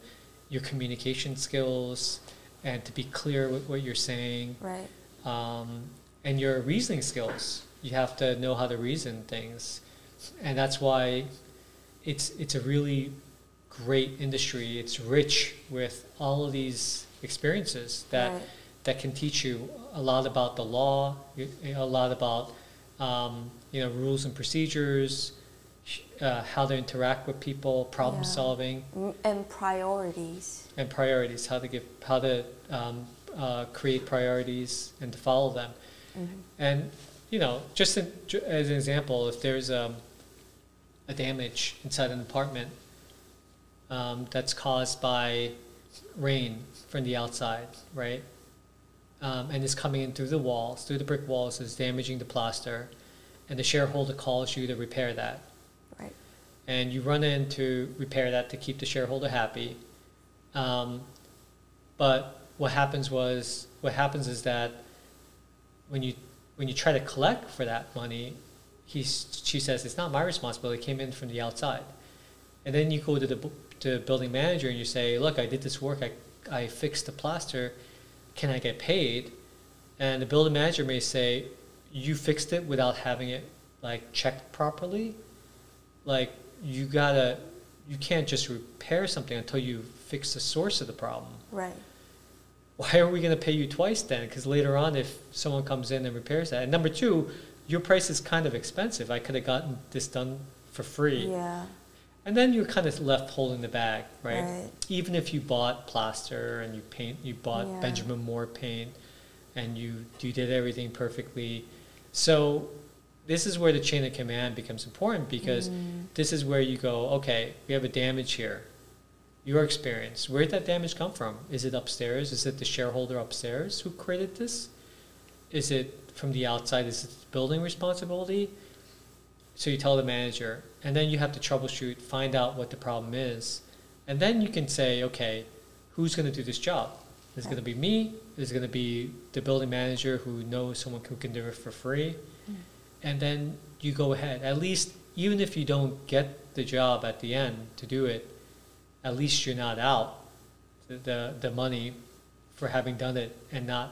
your communication skills, and to be clear with what you're saying. right um, and your reasoning skills. You have to know how to reason things, and that's why it's it's a really great industry. It's rich with all of these experiences that right that can teach you a lot about the law, a lot about um, you know rules and procedures, uh, how to interact with people, problem Yeah. solving, and priorities and priorities. How to give how to um, uh, create priorities and to follow them. Mhm. And you know, just in, as an example, if there's um, a damage inside an apartment um, that's caused by rain from the outside, right? Um, and it's coming in through the walls, through the brick walls, is damaging the plaster, and the shareholder calls you to repair that. right And you run in to repair that to keep the shareholder happy. Um, but what happens was, what happens is that when you when you try to collect for that money, he's, she says it's not my responsibility. It came in from the outside, and then you go to the to the building manager and you say, look, I did this work. I I fixed the plaster. Can I get paid? And the building manager may say, you fixed it without having it like checked properly. Like you gotta, you can't just repair something until you fix the source of the problem right why are we going to pay you twice then? Because later on, if someone comes in and repairs that, and number two, your price is kind of expensive. I could have gotten this done for free, yeah and then you're kind of left holding the bag, right? Right. Even if you bought plaster and you paint, you bought Yeah. Benjamin Moore paint, and you you did everything perfectly. So this is where the chain of command becomes important because Mm. this is where you go, okay, we have a damage here. Your experience, where did that damage come from? Is it upstairs? Is it the shareholder upstairs who created this? Is it from the outside? Is it the building responsibility? So you tell the manager, and then you have to troubleshoot, find out what the problem is, and then you can say, okay, who's going to do this job? Is it going to be me? Is it going to be the building manager who knows someone who can do it for free? Mm. And then you go ahead. At least, even if you don't get the job at the end to do it, at least you're not out the, the, the money for having done it and not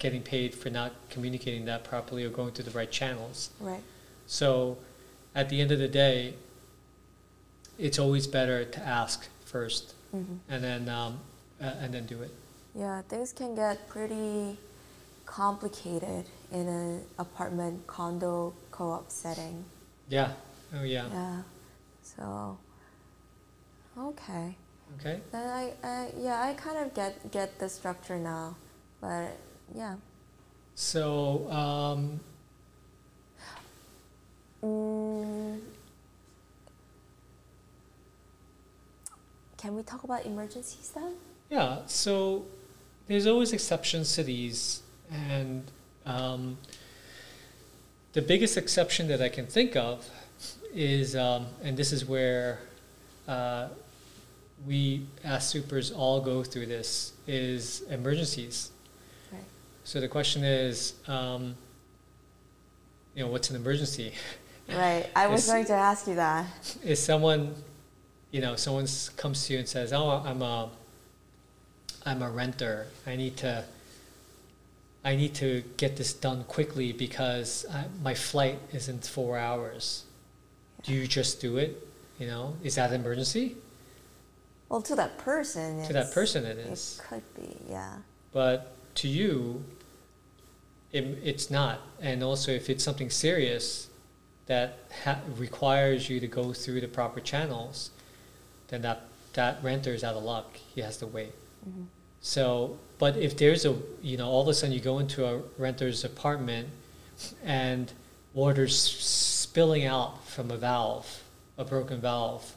getting paid for not communicating that properly or going through the right channels. right So at the end of the day, it's always better to ask first hmm and then um, uh, and then do it. Yeah, things can get pretty complicated in an apartment condo co-op setting. Yeah. Oh yeah. Yeah. So okay. Okay. Then I, I yeah, I kind of get get the structure now. But yeah. So um, Mm, can we talk about emergencies then? yeah. So there's always exceptions to these, and Um, the biggest exception that I can think of is, um, and this is where uh, we as supers all go through this, is emergencies. Right. So the question is, um, you know, what's an emergency? Right. I was going to ask you that. is someone, you know, someone comes to you and says, "Oh, I'm a, I'm a renter. I need to, I need to get this done quickly because I, my flight is in four hours." Do you just do it? You know, is that an emergency? Well, to that person, To that person, it it is. could be, yeah. But to you, it, it's not. And also, if it's something serious that ha- requires you to go through the proper channels, then that, that renter is out of luck. He has to wait. Mhm. So, but if there's a, you know, all of a sudden you go into a renter's apartment and water's spilling out from a valve, a broken valve,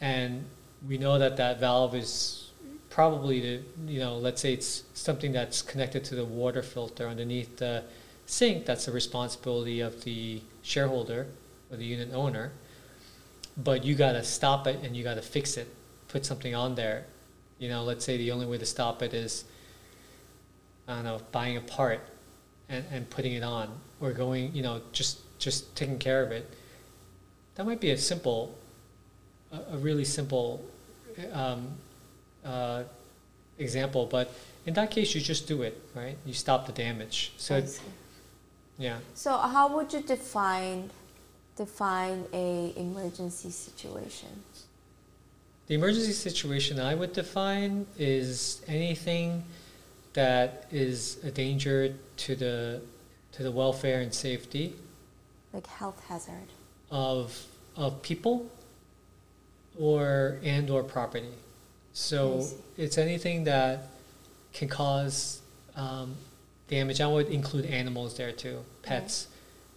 and we know that that valve is probably the, you know, let's say it's something that's connected to the water filter underneath the sink, that's the responsibility of the shareholder or the unit owner. But you gotta stop it and you gotta fix it, put something on there. You know, let's say the only way to stop it is, I don't know, buying a part and, and putting it on, or going, you know, just just taking care of it. That might be a simple, a, a really simple um, uh, example, but in that case, you just do it, right? You stop the damage. So. Yeah. So how would you define define a emergency situation? The emergency situation I would define is anything that is a danger to the to the welfare and safety Like health hazard. of of people or and or property. So it's anything that can cause um, damage. I would include animals there too, pets.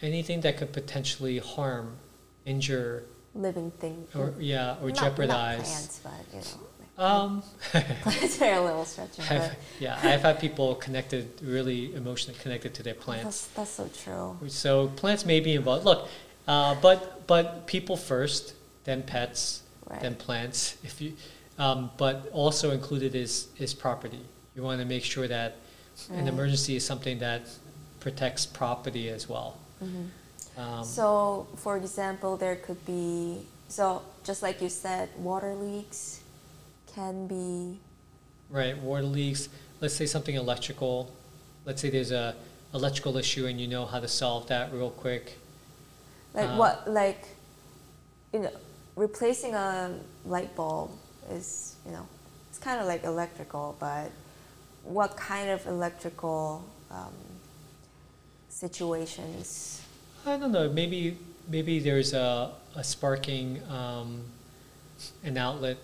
Anything that could potentially harm, injure, Living thing. or yeah, or Not- jeopardize. Not plants, but you know. Um, plants are a little stretching, I've- yeah, I've had people connected, really emotionally connected to their plants. that's, that's so true. So plants may be involved. Look, uh, but but people first, then pets, Right. then plants. If you, um, but also included is is property. You want to make sure that an emergency is something that protects property as well. Mhm. Um, So, for example, there could be so just like you said, water leaks can be Right, water leaks. Let's say something electrical. Let's say there's a electrical issue and you know how to solve that real quick. like Uh, what like you know replacing a light bulb is you know it's kind of like electrical, but what kind of electrical um, situations? I don't know. Maybe maybe there's a, a sparking um, an outlet,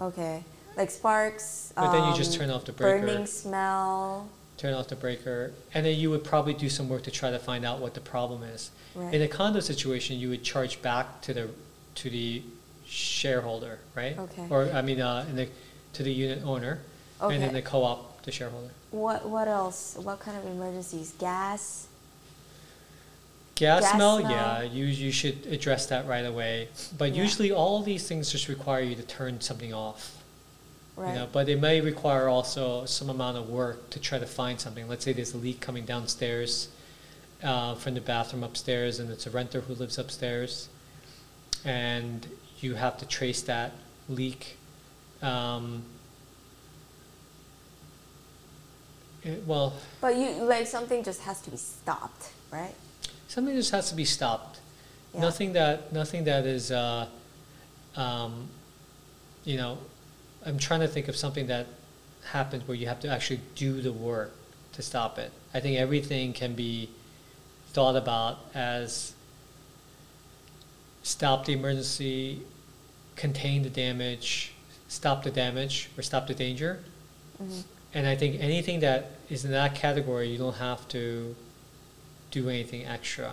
Okay, like sparks. but then you just um, turn off the breaker, Burning smell. turn off the breaker, and then you would probably do some work to try to find out what the problem is. Right. In a condo situation, you would charge back to the to the shareholder, right? Okay. Or I mean, uh, in the to the unit owner, and then the co-op, the shareholder. What what else? What kind of emergencies? Gas. Gas, Gas smell, smell. yeah, you you should address that right away. But Yeah. usually, all these things just require you to turn something off. Right. You know, but it may require also some amount of work to try to find something. Let's say there's a leak coming downstairs uh, from the bathroom upstairs, and it's a renter who lives upstairs, and you have to trace that leak. Um, it- well, But you like something just has to be stopped, right? something just has to be stopped. Yeah. Nothing that nothing that is, uh, um, you know, I'm trying to think of something that happens where you have to actually do the work to stop it. I think everything can be thought about as stop the emergency, contain the damage, stop the damage, or stop the danger. Mhm. And I think anything that is in that category, you don't have to do anything extra.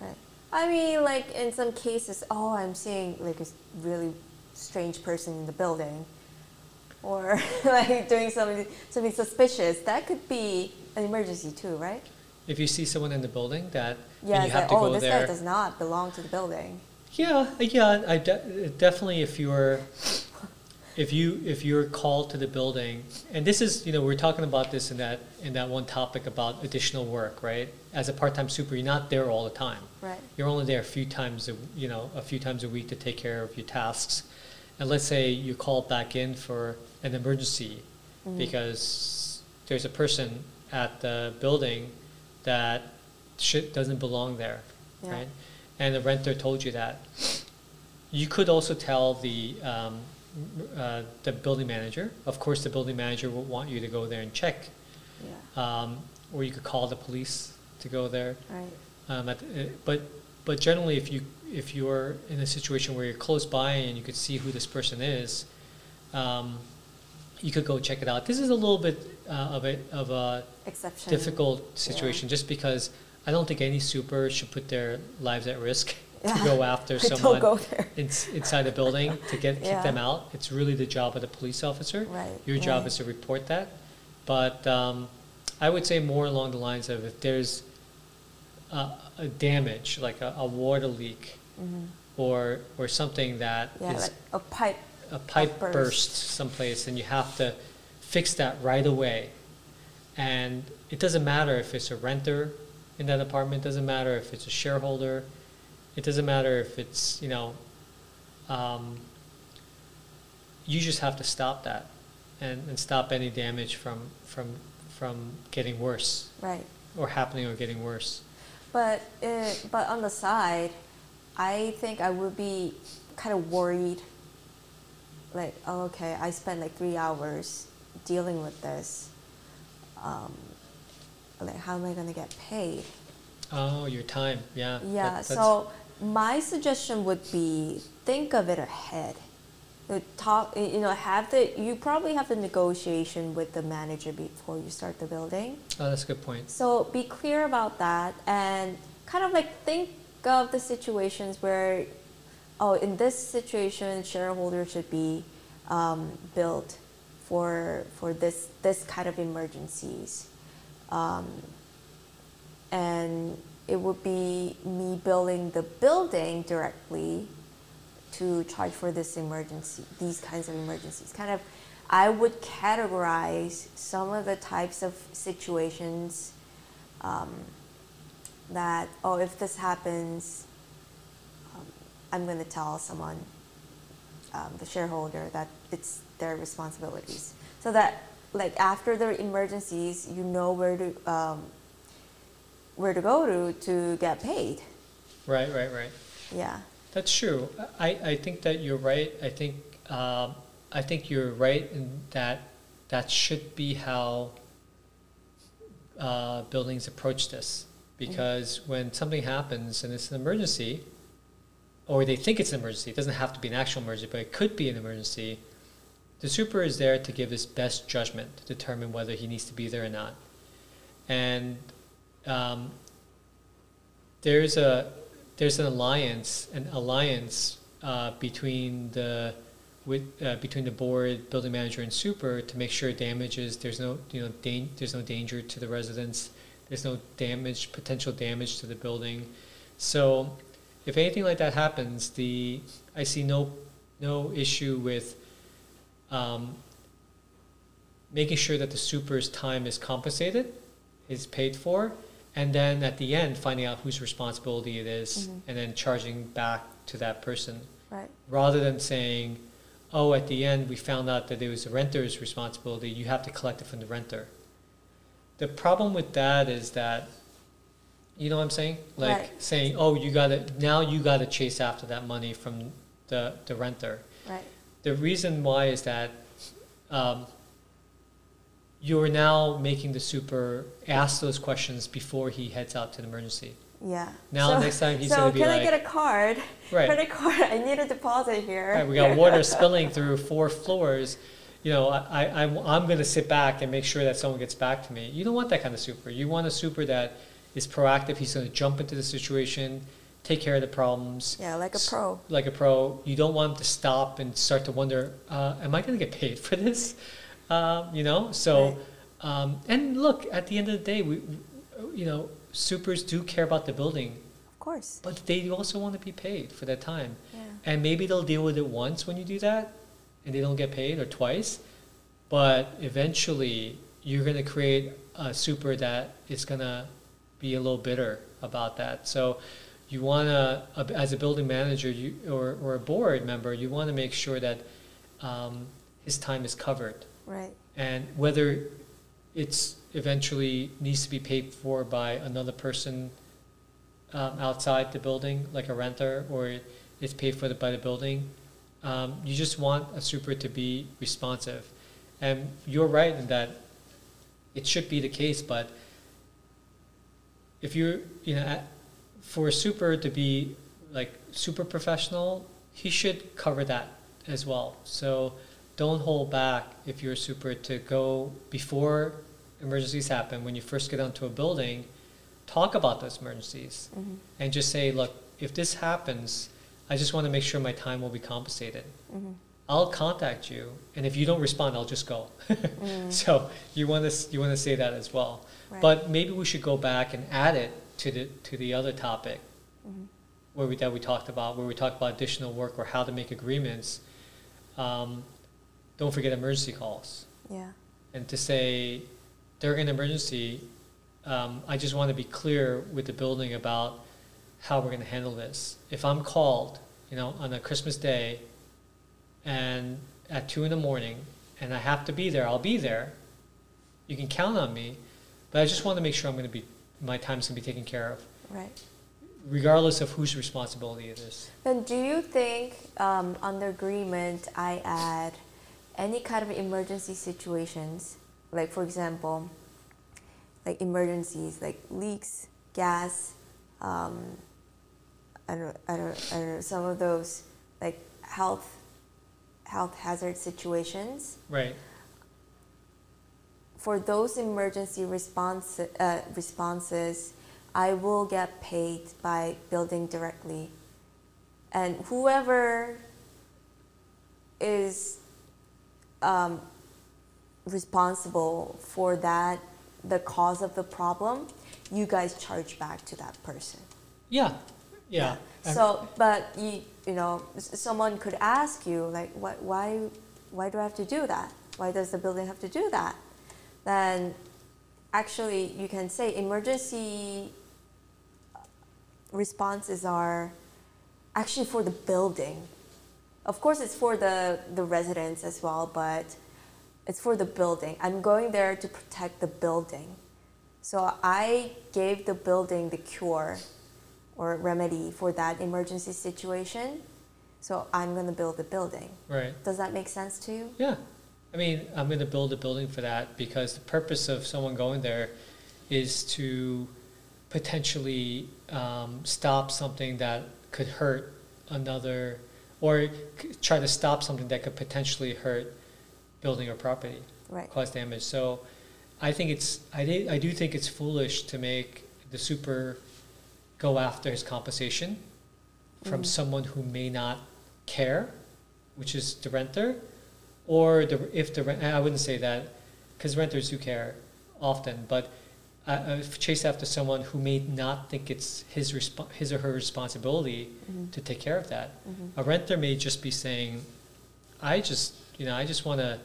Right. I mean, like in some cases, oh, I'm seeing like a really strange person in the building, or like doing something something suspicious. That could be an emergency too, right? if you see someone in the building that Yeah, you have like, to oh, go this there. guy does not belong to the building. Yeah, yeah, I de- definitely if you're if you if you're called to the building, and this is you know we're talking about this in that in that one topic about additional work, right? As a part-time super, you're not there all the time. Right. You're only there a few times a you know a few times a week to take care of your tasks, and let's say you call back in for an emergency Mhm. because there's a person at the building that shit doesn't belong there, Yeah. right? And the renter told you that. You could also tell the um, uh, the building manager. Of course, the building manager will want you to go there and check, Yeah. um, or you could call the police to go there. Right. Um, at the, uh, but but generally, if you if you're in a situation where you're close by and you could see who this person is, um, you could go check it out. This is a little bit uh, of a of a Exception. difficult situation, just because I don't think any super should put their lives at risk to go after Don't someone go there. ins- inside the building to get kick Yeah. them out. It's really the job of the police officer. Right, Your job right. is to report that. But um, I would say more along the lines of if there's a, a damage, like a, a water leak, Mhm. or or something that is Yeah, like a pipe. a pipe burst. burst someplace, and you have to fix that right away. And it doesn't matter if it's a renter in that apartment, doesn't matter if it's a shareholder, it doesn't matter if it's, you know, um, you just have to stop that and, and stop any damage from, from, from getting worse Right. or happening or getting worse. But uh, but on the side, I think I would be kind of worried. Like, oh, okay, I spent like three hours dealing with this. Um, like, how am I gonna get paid? Oh, your time, yeah. Yeah. that's- So my suggestion would be think of it ahead. Talk, you know, have the you probably have the negotiation with the manager before you start the building. Oh, that's a good point. So be clear about that and kind of like think of the situations where, oh, in this situation, shareholder should be um, built for for this this kind of emergencies, um, and it would be me building the building directly to charge for this emergency, these kinds of emergencies. Kind of, I would categorize some of the types of situations um, that, oh, if this happens, um, I'm going to tell someone, um, the shareholder, that it's their responsibilities. So that, like, after the emergencies, you know where to, um, where to go to to get paid. Right, right, right. Yeah. That's true. I, I think that you're right. I think um, I think you're right in that that should be how uh, buildings approach this. Because when something happens and it's an emergency, or they think it's an emergency, it doesn't have to be an actual emergency, but it could be an emergency. The super is there to give his best judgment to determine whether he needs to be there or not. And um, there's a there's an alliance an alliance uh, between the with uh, between the board, building manager, and super to make sure damages there's no you know dan- there's no danger to the residents, there's no damage potential damage to the building. So if anything like that happens, the I see no no issue with um, making sure that the super's time is compensated, is paid for, and then at the end finding out whose responsibility it is, Mhm. and then charging back to that person Right. rather than saying, oh, at the end we found out that it was the renter's responsibility, you have to collect it from the renter. The problem with that is that, you know what I'm saying? Like Right. saying, oh, you gotta, now you gotta chase after that money from the, the renter. Right. The reason why is that um, you're now making the super ask those questions before he heads out to the emergency. Yeah. Now next time he's so gonna be can I get a card? Right. Credit card. I need a deposit here. Right, we got water spilling through four floors. You know, I, I, I'm, I'm going to sit back and make sure that someone gets back to me. You don't want that kind of super. You want a super that is proactive. He's going to jump into the situation, take care of the problems. Yeah, like a pro. Like a pro. You don't want him to stop and start to wonder, uh, am I going to get paid for this? Um, you know, so, um, and look, at the end of the day, we, we- you know, supers do care about the building, Of course. but they also want to be paid for that time. Yeah. And maybe they'll deal with it once when you do that, and they don't get paid, or twice. But eventually, you're going to create a super that is going to be a little bitter about that. So, you want to, as a building manager, you or, or a board member, you want to make sure that um, his time is covered, Right. and whether it's eventually needs to be paid for by another person um, outside the building, like a renter, or it's paid for the, by the building. Um, you just want a super to be responsive, and you're right in that it should be the case. But if you're, you know, at- for a super to be like super professional, he should cover that as well. So don't hold back if you're a super to go before emergencies happen. When you first get onto a building, talk about those emergencies Mm-hmm. and just say, look, if this happens, I just want to make sure my time will be compensated. Mm-hmm. I'll contact you, and if you don't respond, I'll just go. Mm. So you want to you want to say that as well. Right. But maybe we should go back and add it to the to the other topic Mhm. where we that we talked about, where we talked about additional work or how to make agreements. Um, don't forget emergency calls Yeah. and to say during an emergency, um, I just want to be clear with the building about how we're going to handle this. If I'm called, you know, on a Christmas day, and at two in the morning, and I have to be there, I'll be there. You can count on me, but I just want to make sure I'm going to be my time's going to be taken care of, Right. regardless of whose responsibility it is. Then do you think um, under agreement I add any kind of emergency situations, like for example, like emergencies like leaks, gas, um, I don't, I don't, I don't know, some of those like health, health hazard situations. Right. For those emergency response, uh, responses, I will get paid by building directly. And whoever is um, responsible for that, the cause of the problem, you guys charge back to that person. Yeah. Yeah. Um, So, but you, you know, someone could ask you like, what, why, why do I have to do that? Why does the building have to do that? Then, actually, you can say emergency responses are actually for the building. Of course, it's for the the residents as well, but it's for the building. I'm going there to protect the building. So I gave the building the cure or remedy for that emergency situation. So I'm going to build the building. right. Does that make sense to you? Yeah. I mean, I'm going to build a building for that because the purpose of someone going there is to potentially um, stop something that could hurt another, or try to stop something that could potentially hurt building or property, Right. cause damage. So I think it's, I, do- I do think it's foolish to make the super go after his compensation from Mm. someone who may not care, which is the renter, or the if the I wouldn't say that because renters do care often, but uh, uh, chase after someone who may not think it's his resp- his or her responsibility Mhm. to take care of that. Mhm. A renter may just be saying, "I just you know I just want to,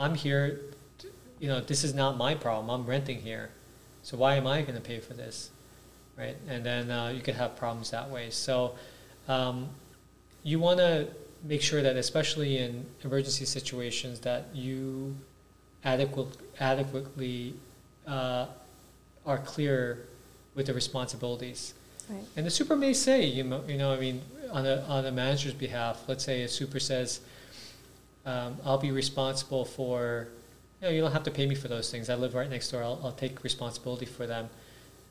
I'm here, you know this is not my problem. I'm renting here, so why am I going to pay for this?" Right, and then uh, you could have problems that way. So um, you want to make sure that, especially in emergency situations, that you adequate, adequately uh, are clear with the responsibilities. Right. And the super may say, you know, you know, I mean, on a on a manager's behalf, let's say a super says, um, "I'll be responsible for, you know, you don't have to pay me for those things. I live right next door. I'll, I'll take responsibility for them."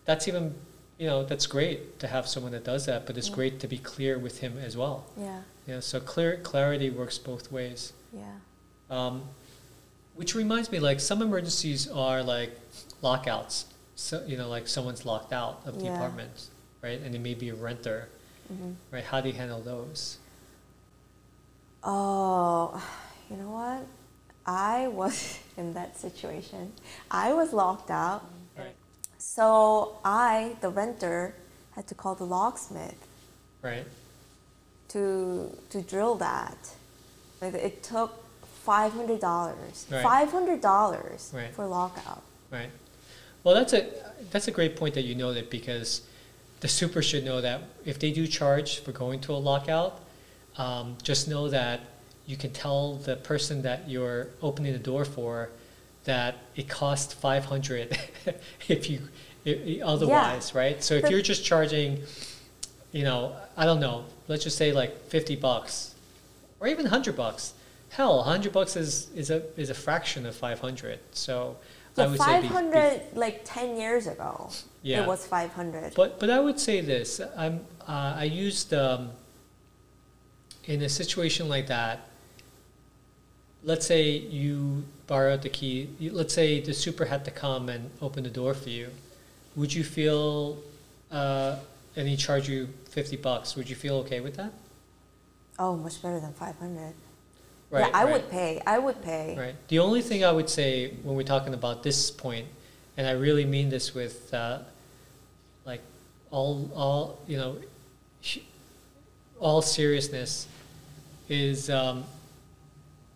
That's even, you know, that's great to have someone that does that, but it's Yeah. great to be clear with him as well. Yeah. You know, so clear clarity works both ways. Yeah. Um, which reminds me, like some emergencies are like lockouts. So you know, like someone's locked out of the Yeah. apartment, right? And it may be a renter, hmm right? How do you handle those? Oh, you know what? I was in that situation. I was locked out. Right. So I, the renter, had to call the locksmith Right. to to drill that. Like it took five hundred dollars. Right. Five hundred dollars Right. for lockout. Right. Well, that's a that's a great point that you noted because the super should know that if they do charge for going to a lockout, um, just know that you can tell the person that you're opening the door for that it costs five hundred if you i- i- otherwise, right? So if you're just charging, you know, I don't know, let's just say like fifty bucks or even hundred bucks. Hell, hundred bucks is is a is a fraction of five hundred. So. I Yeah, would say be- be like ten years ago. Yeah. It was five hundred. But but I would say this. I'm uh, I used um, in a situation like that. Let's say you borrowed the key. Let's say the super had to come and open the door for you. Would you feel? Uh, and he charged you fifty bucks. Would you feel okay with that? Oh, much better than five hundred. Right. yeah, I right. would pay. I would pay. Right. The only thing I would say when we're talking about this point, and I really mean this with, uh, like, all, all you know, all seriousness, is um,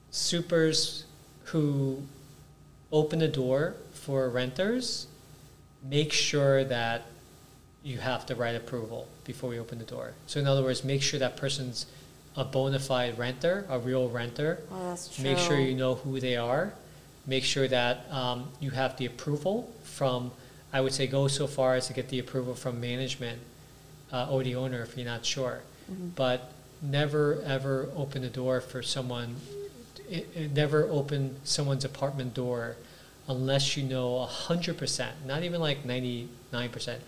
supers who open the door for renters make sure that you have the right approval before you open the door. So in other words, make sure that person's a bona fide renter, a real renter. Oh, that's true. Make sure you know who they are. Make sure that um, you have the approval from, I would say, go so far as to get the approval from management uh, or the owner if you're not sure. Mhm. But never ever open the door for someone. i i- never open someone's apartment door unless you know hundred percent, not even like ninety nine percent.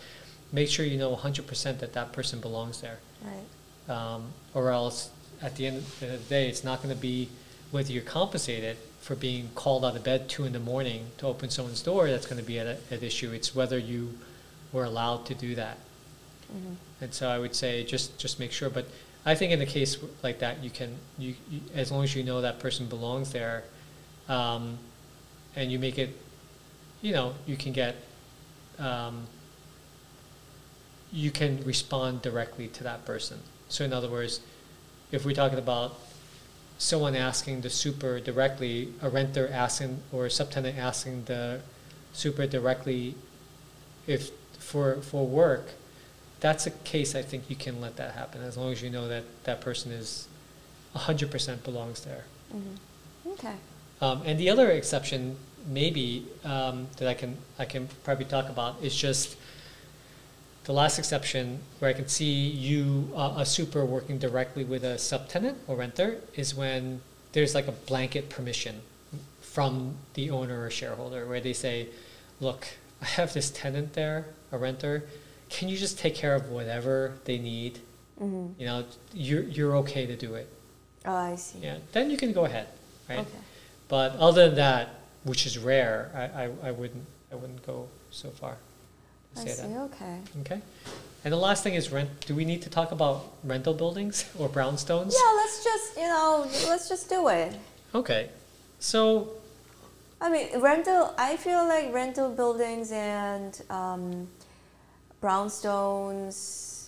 Make sure you know hundred percent that that person belongs there Right. um, or else at the end of the day, it's not going to be whether you're compensated for being called out of bed two in the morning to open someone's door that's going to be at, at issue. It's whether you were allowed to do that. Mhm. And so I would say just just make sure. But I think in a case like that, you can you, you as long as you know that person belongs there, um, and you make it, you know, you can get. Um, you can respond directly to that person. So in other words, if we're talking about someone asking the super directly, a renter asking or a subtenant asking the super directly if for for work, that's a case I think you can let that happen as long as you know that that person is hundred percent belongs there. Mhm. Okay. Um, and the other exception, maybe um, that I can I can probably talk about is just the last exception where I can see you uh, a super working directly with a subtenant or renter is when there's like a blanket permission from the owner or shareholder where they say, "Look, I have this tenant there, a renter. Can you just take care of whatever they need? Mhm. You know, you're you're okay to do it. Oh, I see. Yeah, then you can go ahead, right?" Okay. But other than that, which is rare, I, I, I wouldn't I wouldn't go so far I say see. that. Okay. Okay. And the last thing is rent. Do we need to talk about rental buildings or brownstones? Yeah, let's just you know, let's just do it. Okay. So I mean, rental. I feel like rental buildings and um, brownstones,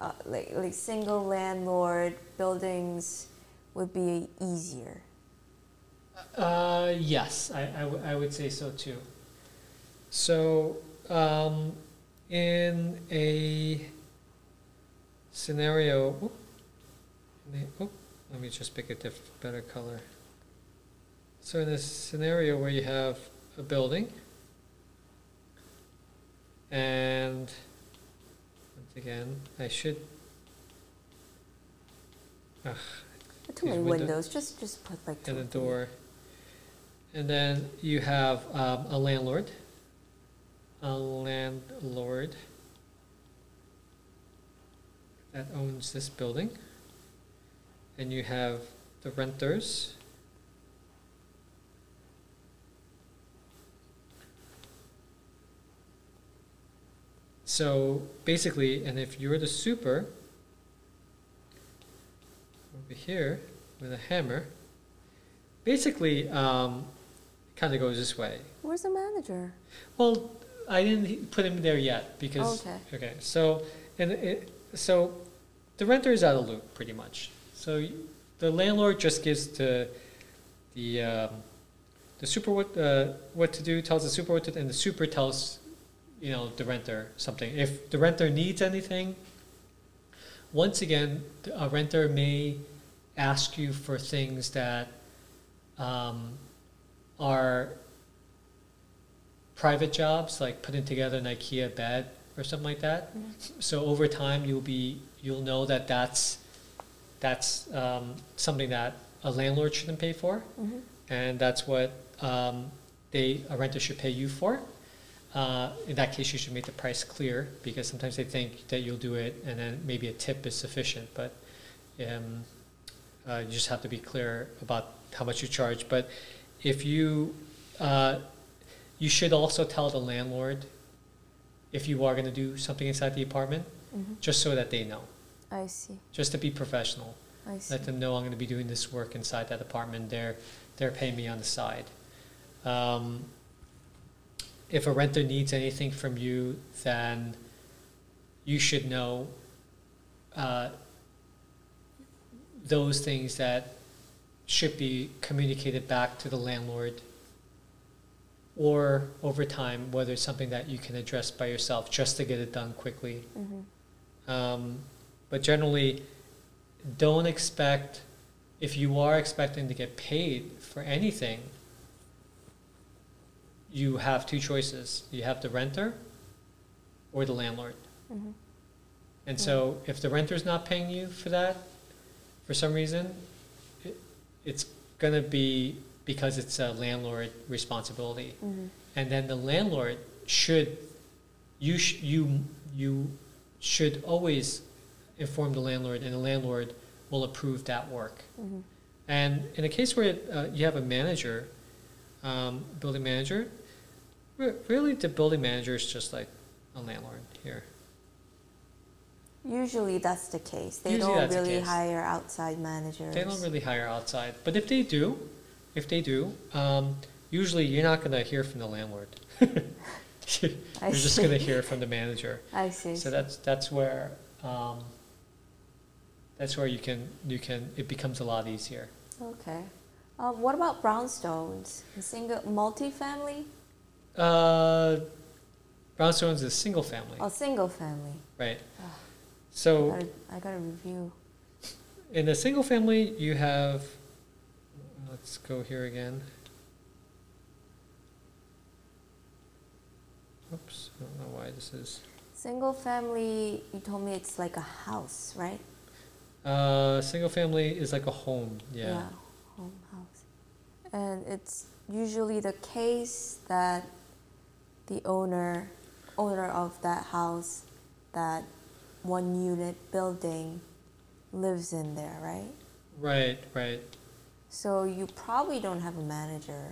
uh, like like single landlord buildings, would be easier. uh, yes, I, I, w- I would say so too. So um, in a scenario, let me just pick a diff, better color. So in a scenario where you have a building and once again, I should. Ugh, Too many window- windows. Just just put like and a door. And then you have um, a landlord. A landlord that owns this building. And you have the renters. So basically, and if you're the super, over here with a hammer, basically um, kind of goes this way. Where's the manager? Well, I didn't put him there yet because Okay. okay. So and it, so the renter is out of loop pretty much. So the landlord just gives the the um, the super what uh, what to do tells the super what to do, and the super tells you know the renter something. If the renter needs anything, once again, a renter may ask you for things that um, are private jobs, like putting together an IKEA bed or something like that. So over time, you'll be you'll know that that's that's um, something that a landlord shouldn't pay for, Mhm. and that's what um, they a renter should pay you for. Uh, in that case, you should make the price clear because sometimes they think that you'll do it, and then maybe a tip is sufficient. But um, uh, you just have to be clear about how much you charge. But if you uh, you should also tell the landlord if you are going to do something inside the apartment, Mhm. just so that they know, I see. just to be professional. I see. Let them know I'm going to be doing this work inside that apartment. They're they're paying me on the side. Um, if a renter needs anything from you, then you should know uh, those things that should be communicated back to the landlord or over time, whether it's something that you can address by yourself just to get it done quickly. Mhm. Um, but generally, don't expect, if you are expecting to get paid for anything, you have two choices. You have the renter or the landlord. Mhm. And so if the renter's not paying you for that, for some reason, it, it's going to be because it's a landlord responsibility. Mhm. And then the landlord should, you, sh- you, you should always inform the landlord, and the landlord will approve that work. Mhm. And in a case where uh, you have a manager, um, building manager, re- really the building manager is just like a landlord here. Usually that's the case. They Usually don't really hire outside managers. They don't really hire outside, but if they do, if they do, um, usually you're not going to hear from the landlord. you're I just going to hear from the manager. I see. So that's that's where um, that's where you can you can it becomes a lot easier. Okay. Uh, what about brownstones? Single, multi-family, Uh, brownstones is a single family, or single family? right? Ah. So I gotta review. in a single family, you have. Let's go here again. Oops, I don't know why this is. Single family, you told me it's like a house, right? Uh, single family is like a home. Yeah. Yeah, home house. And it's usually the case that the owner, owner of that house, that one unit building, lives in there, right? Right. Right. So you probably don't have a manager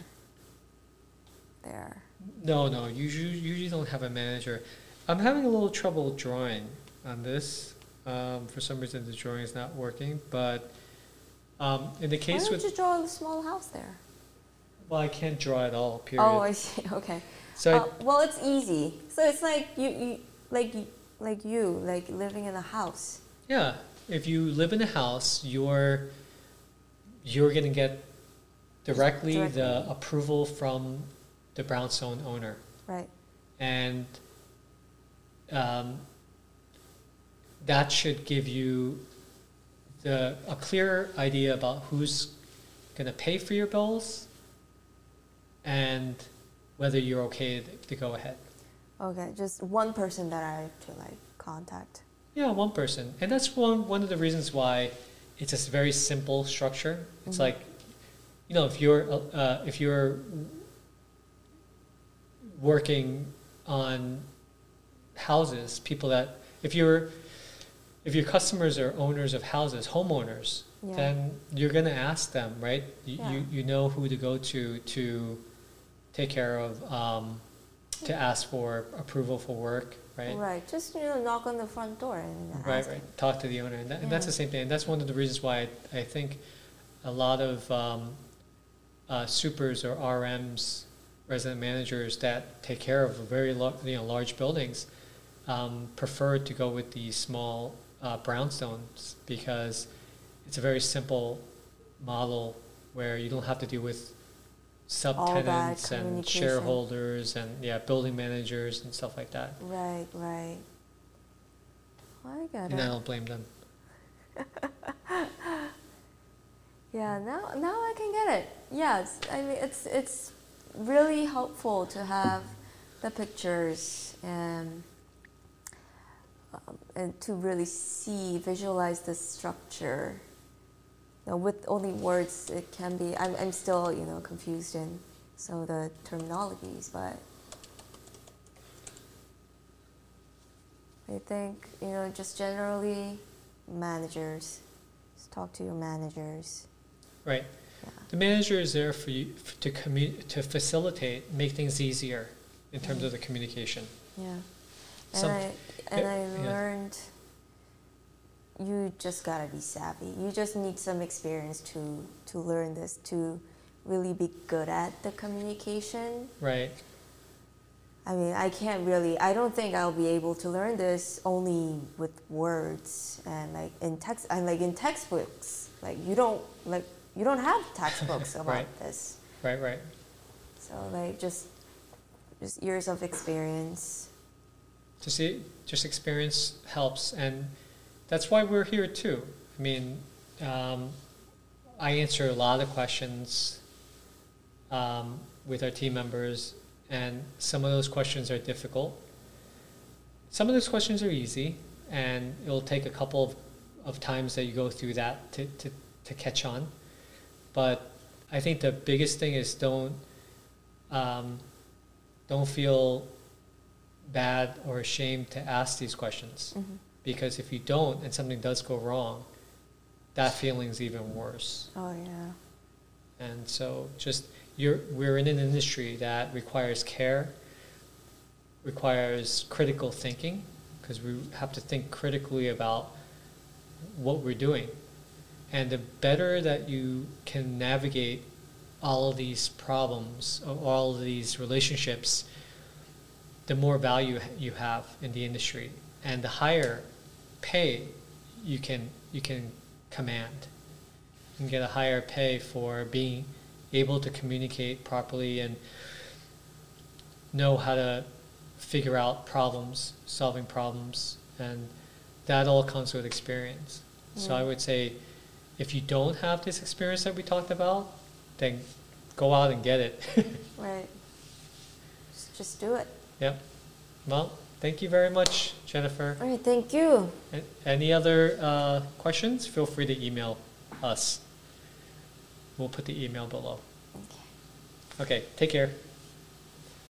there. No, no, you usually, usually don't have a manager. I'm having a little trouble drawing on this. Um, for some reason, the drawing is not working. But um, in the Why case don't with, you draw a small house there? well, I can't draw at all. Period. Oh, I see. Okay. so I- Uh, well, it's easy. So it's like you, you like like you, like living in a house. yeah, if you live in a house, you're you're gonna get directly, the approval from the brownstone owner, Right. and um, that should give you the a clear idea about who's gonna pay for your bills and whether you're okay to, to go ahead. Okay. Just one person that I have to like contact. Yeah, one person, and that's one one of the reasons why it's a very simple structure. It's Mhm. like, you know, if you're uh, if you're working on houses, people that if you're if your customers are owners of houses, homeowners, Yeah. then you're gonna ask them, right? You, Yeah. you you know who to go to to take care of um, to ask for approval for work, right? Right. Just you know, knock on the front door and Right, right. Talk to the owner, and, that, and that's the same thing. And that's one of the reasons why I, I think a lot of um, uh, supers or RMs resident managers that take care of very lar- you know large buildings um, prefer to go with the small uh, brownstones because it's a very simple model where you don't have to deal with subtenants and shareholders and yeah building managers and stuff like that. Right, right. I got it. And I don't blame them. Yeah, now now I can get it. Yes, I mean it's it's really helpful to have the pictures and um, and to really see visualize the structure. Know, with only words, it can be. I'm I'm still you know confused in some of the terminologies, but I think you know just generally managers. Just talk to your managers. Right. Yeah. The manager is there for you f- to commu- to facilitate, make things easier in terms mm-hmm. of the communication. Yeah. And Some- I and yeah, I yeah. You just gotta be savvy. You just need some experience to to learn this to really be good at the communication. Right. I mean, I can't really. I don't think I'll be able to learn this only with words and like in text. And like in textbooks, like you don't like you don't have textbooks about Right. this. Right. Right. So like just just years of experience. To see, just experience helps, and that's why we're here too. I mean, um, I answer a lot of questions um, with our team members, and some of those questions are difficult. Some of those questions are easy, and it'll take a couple of, of times that you go through that to, to, to catch on. But I think the biggest thing is don't um, don't feel bad or ashamed to ask these questions Mm-hmm. Because if you don't and something does go wrong, that feeling's even worse. Oh yeah. And so just you're we're in an industry that requires care, requires critical thinking, because we have to think critically about what we're doing. And the better that you can navigate all of these problems, all of these relationships, the more value you have in the industry, and the higher pay you can you can command. and get a higher pay for being able to communicate properly and know how to figure out problems, solving problems, and that all comes with experience. So I mm. would say, if you don't have this experience that we talked about, then go out and get it. Right. Just, just do it. yep. Well, thank you very much, Jennifer. All right. Thank you. A- Any other uh, questions? Feel free to email us. We'll put the email below. Okay. Okay, take care.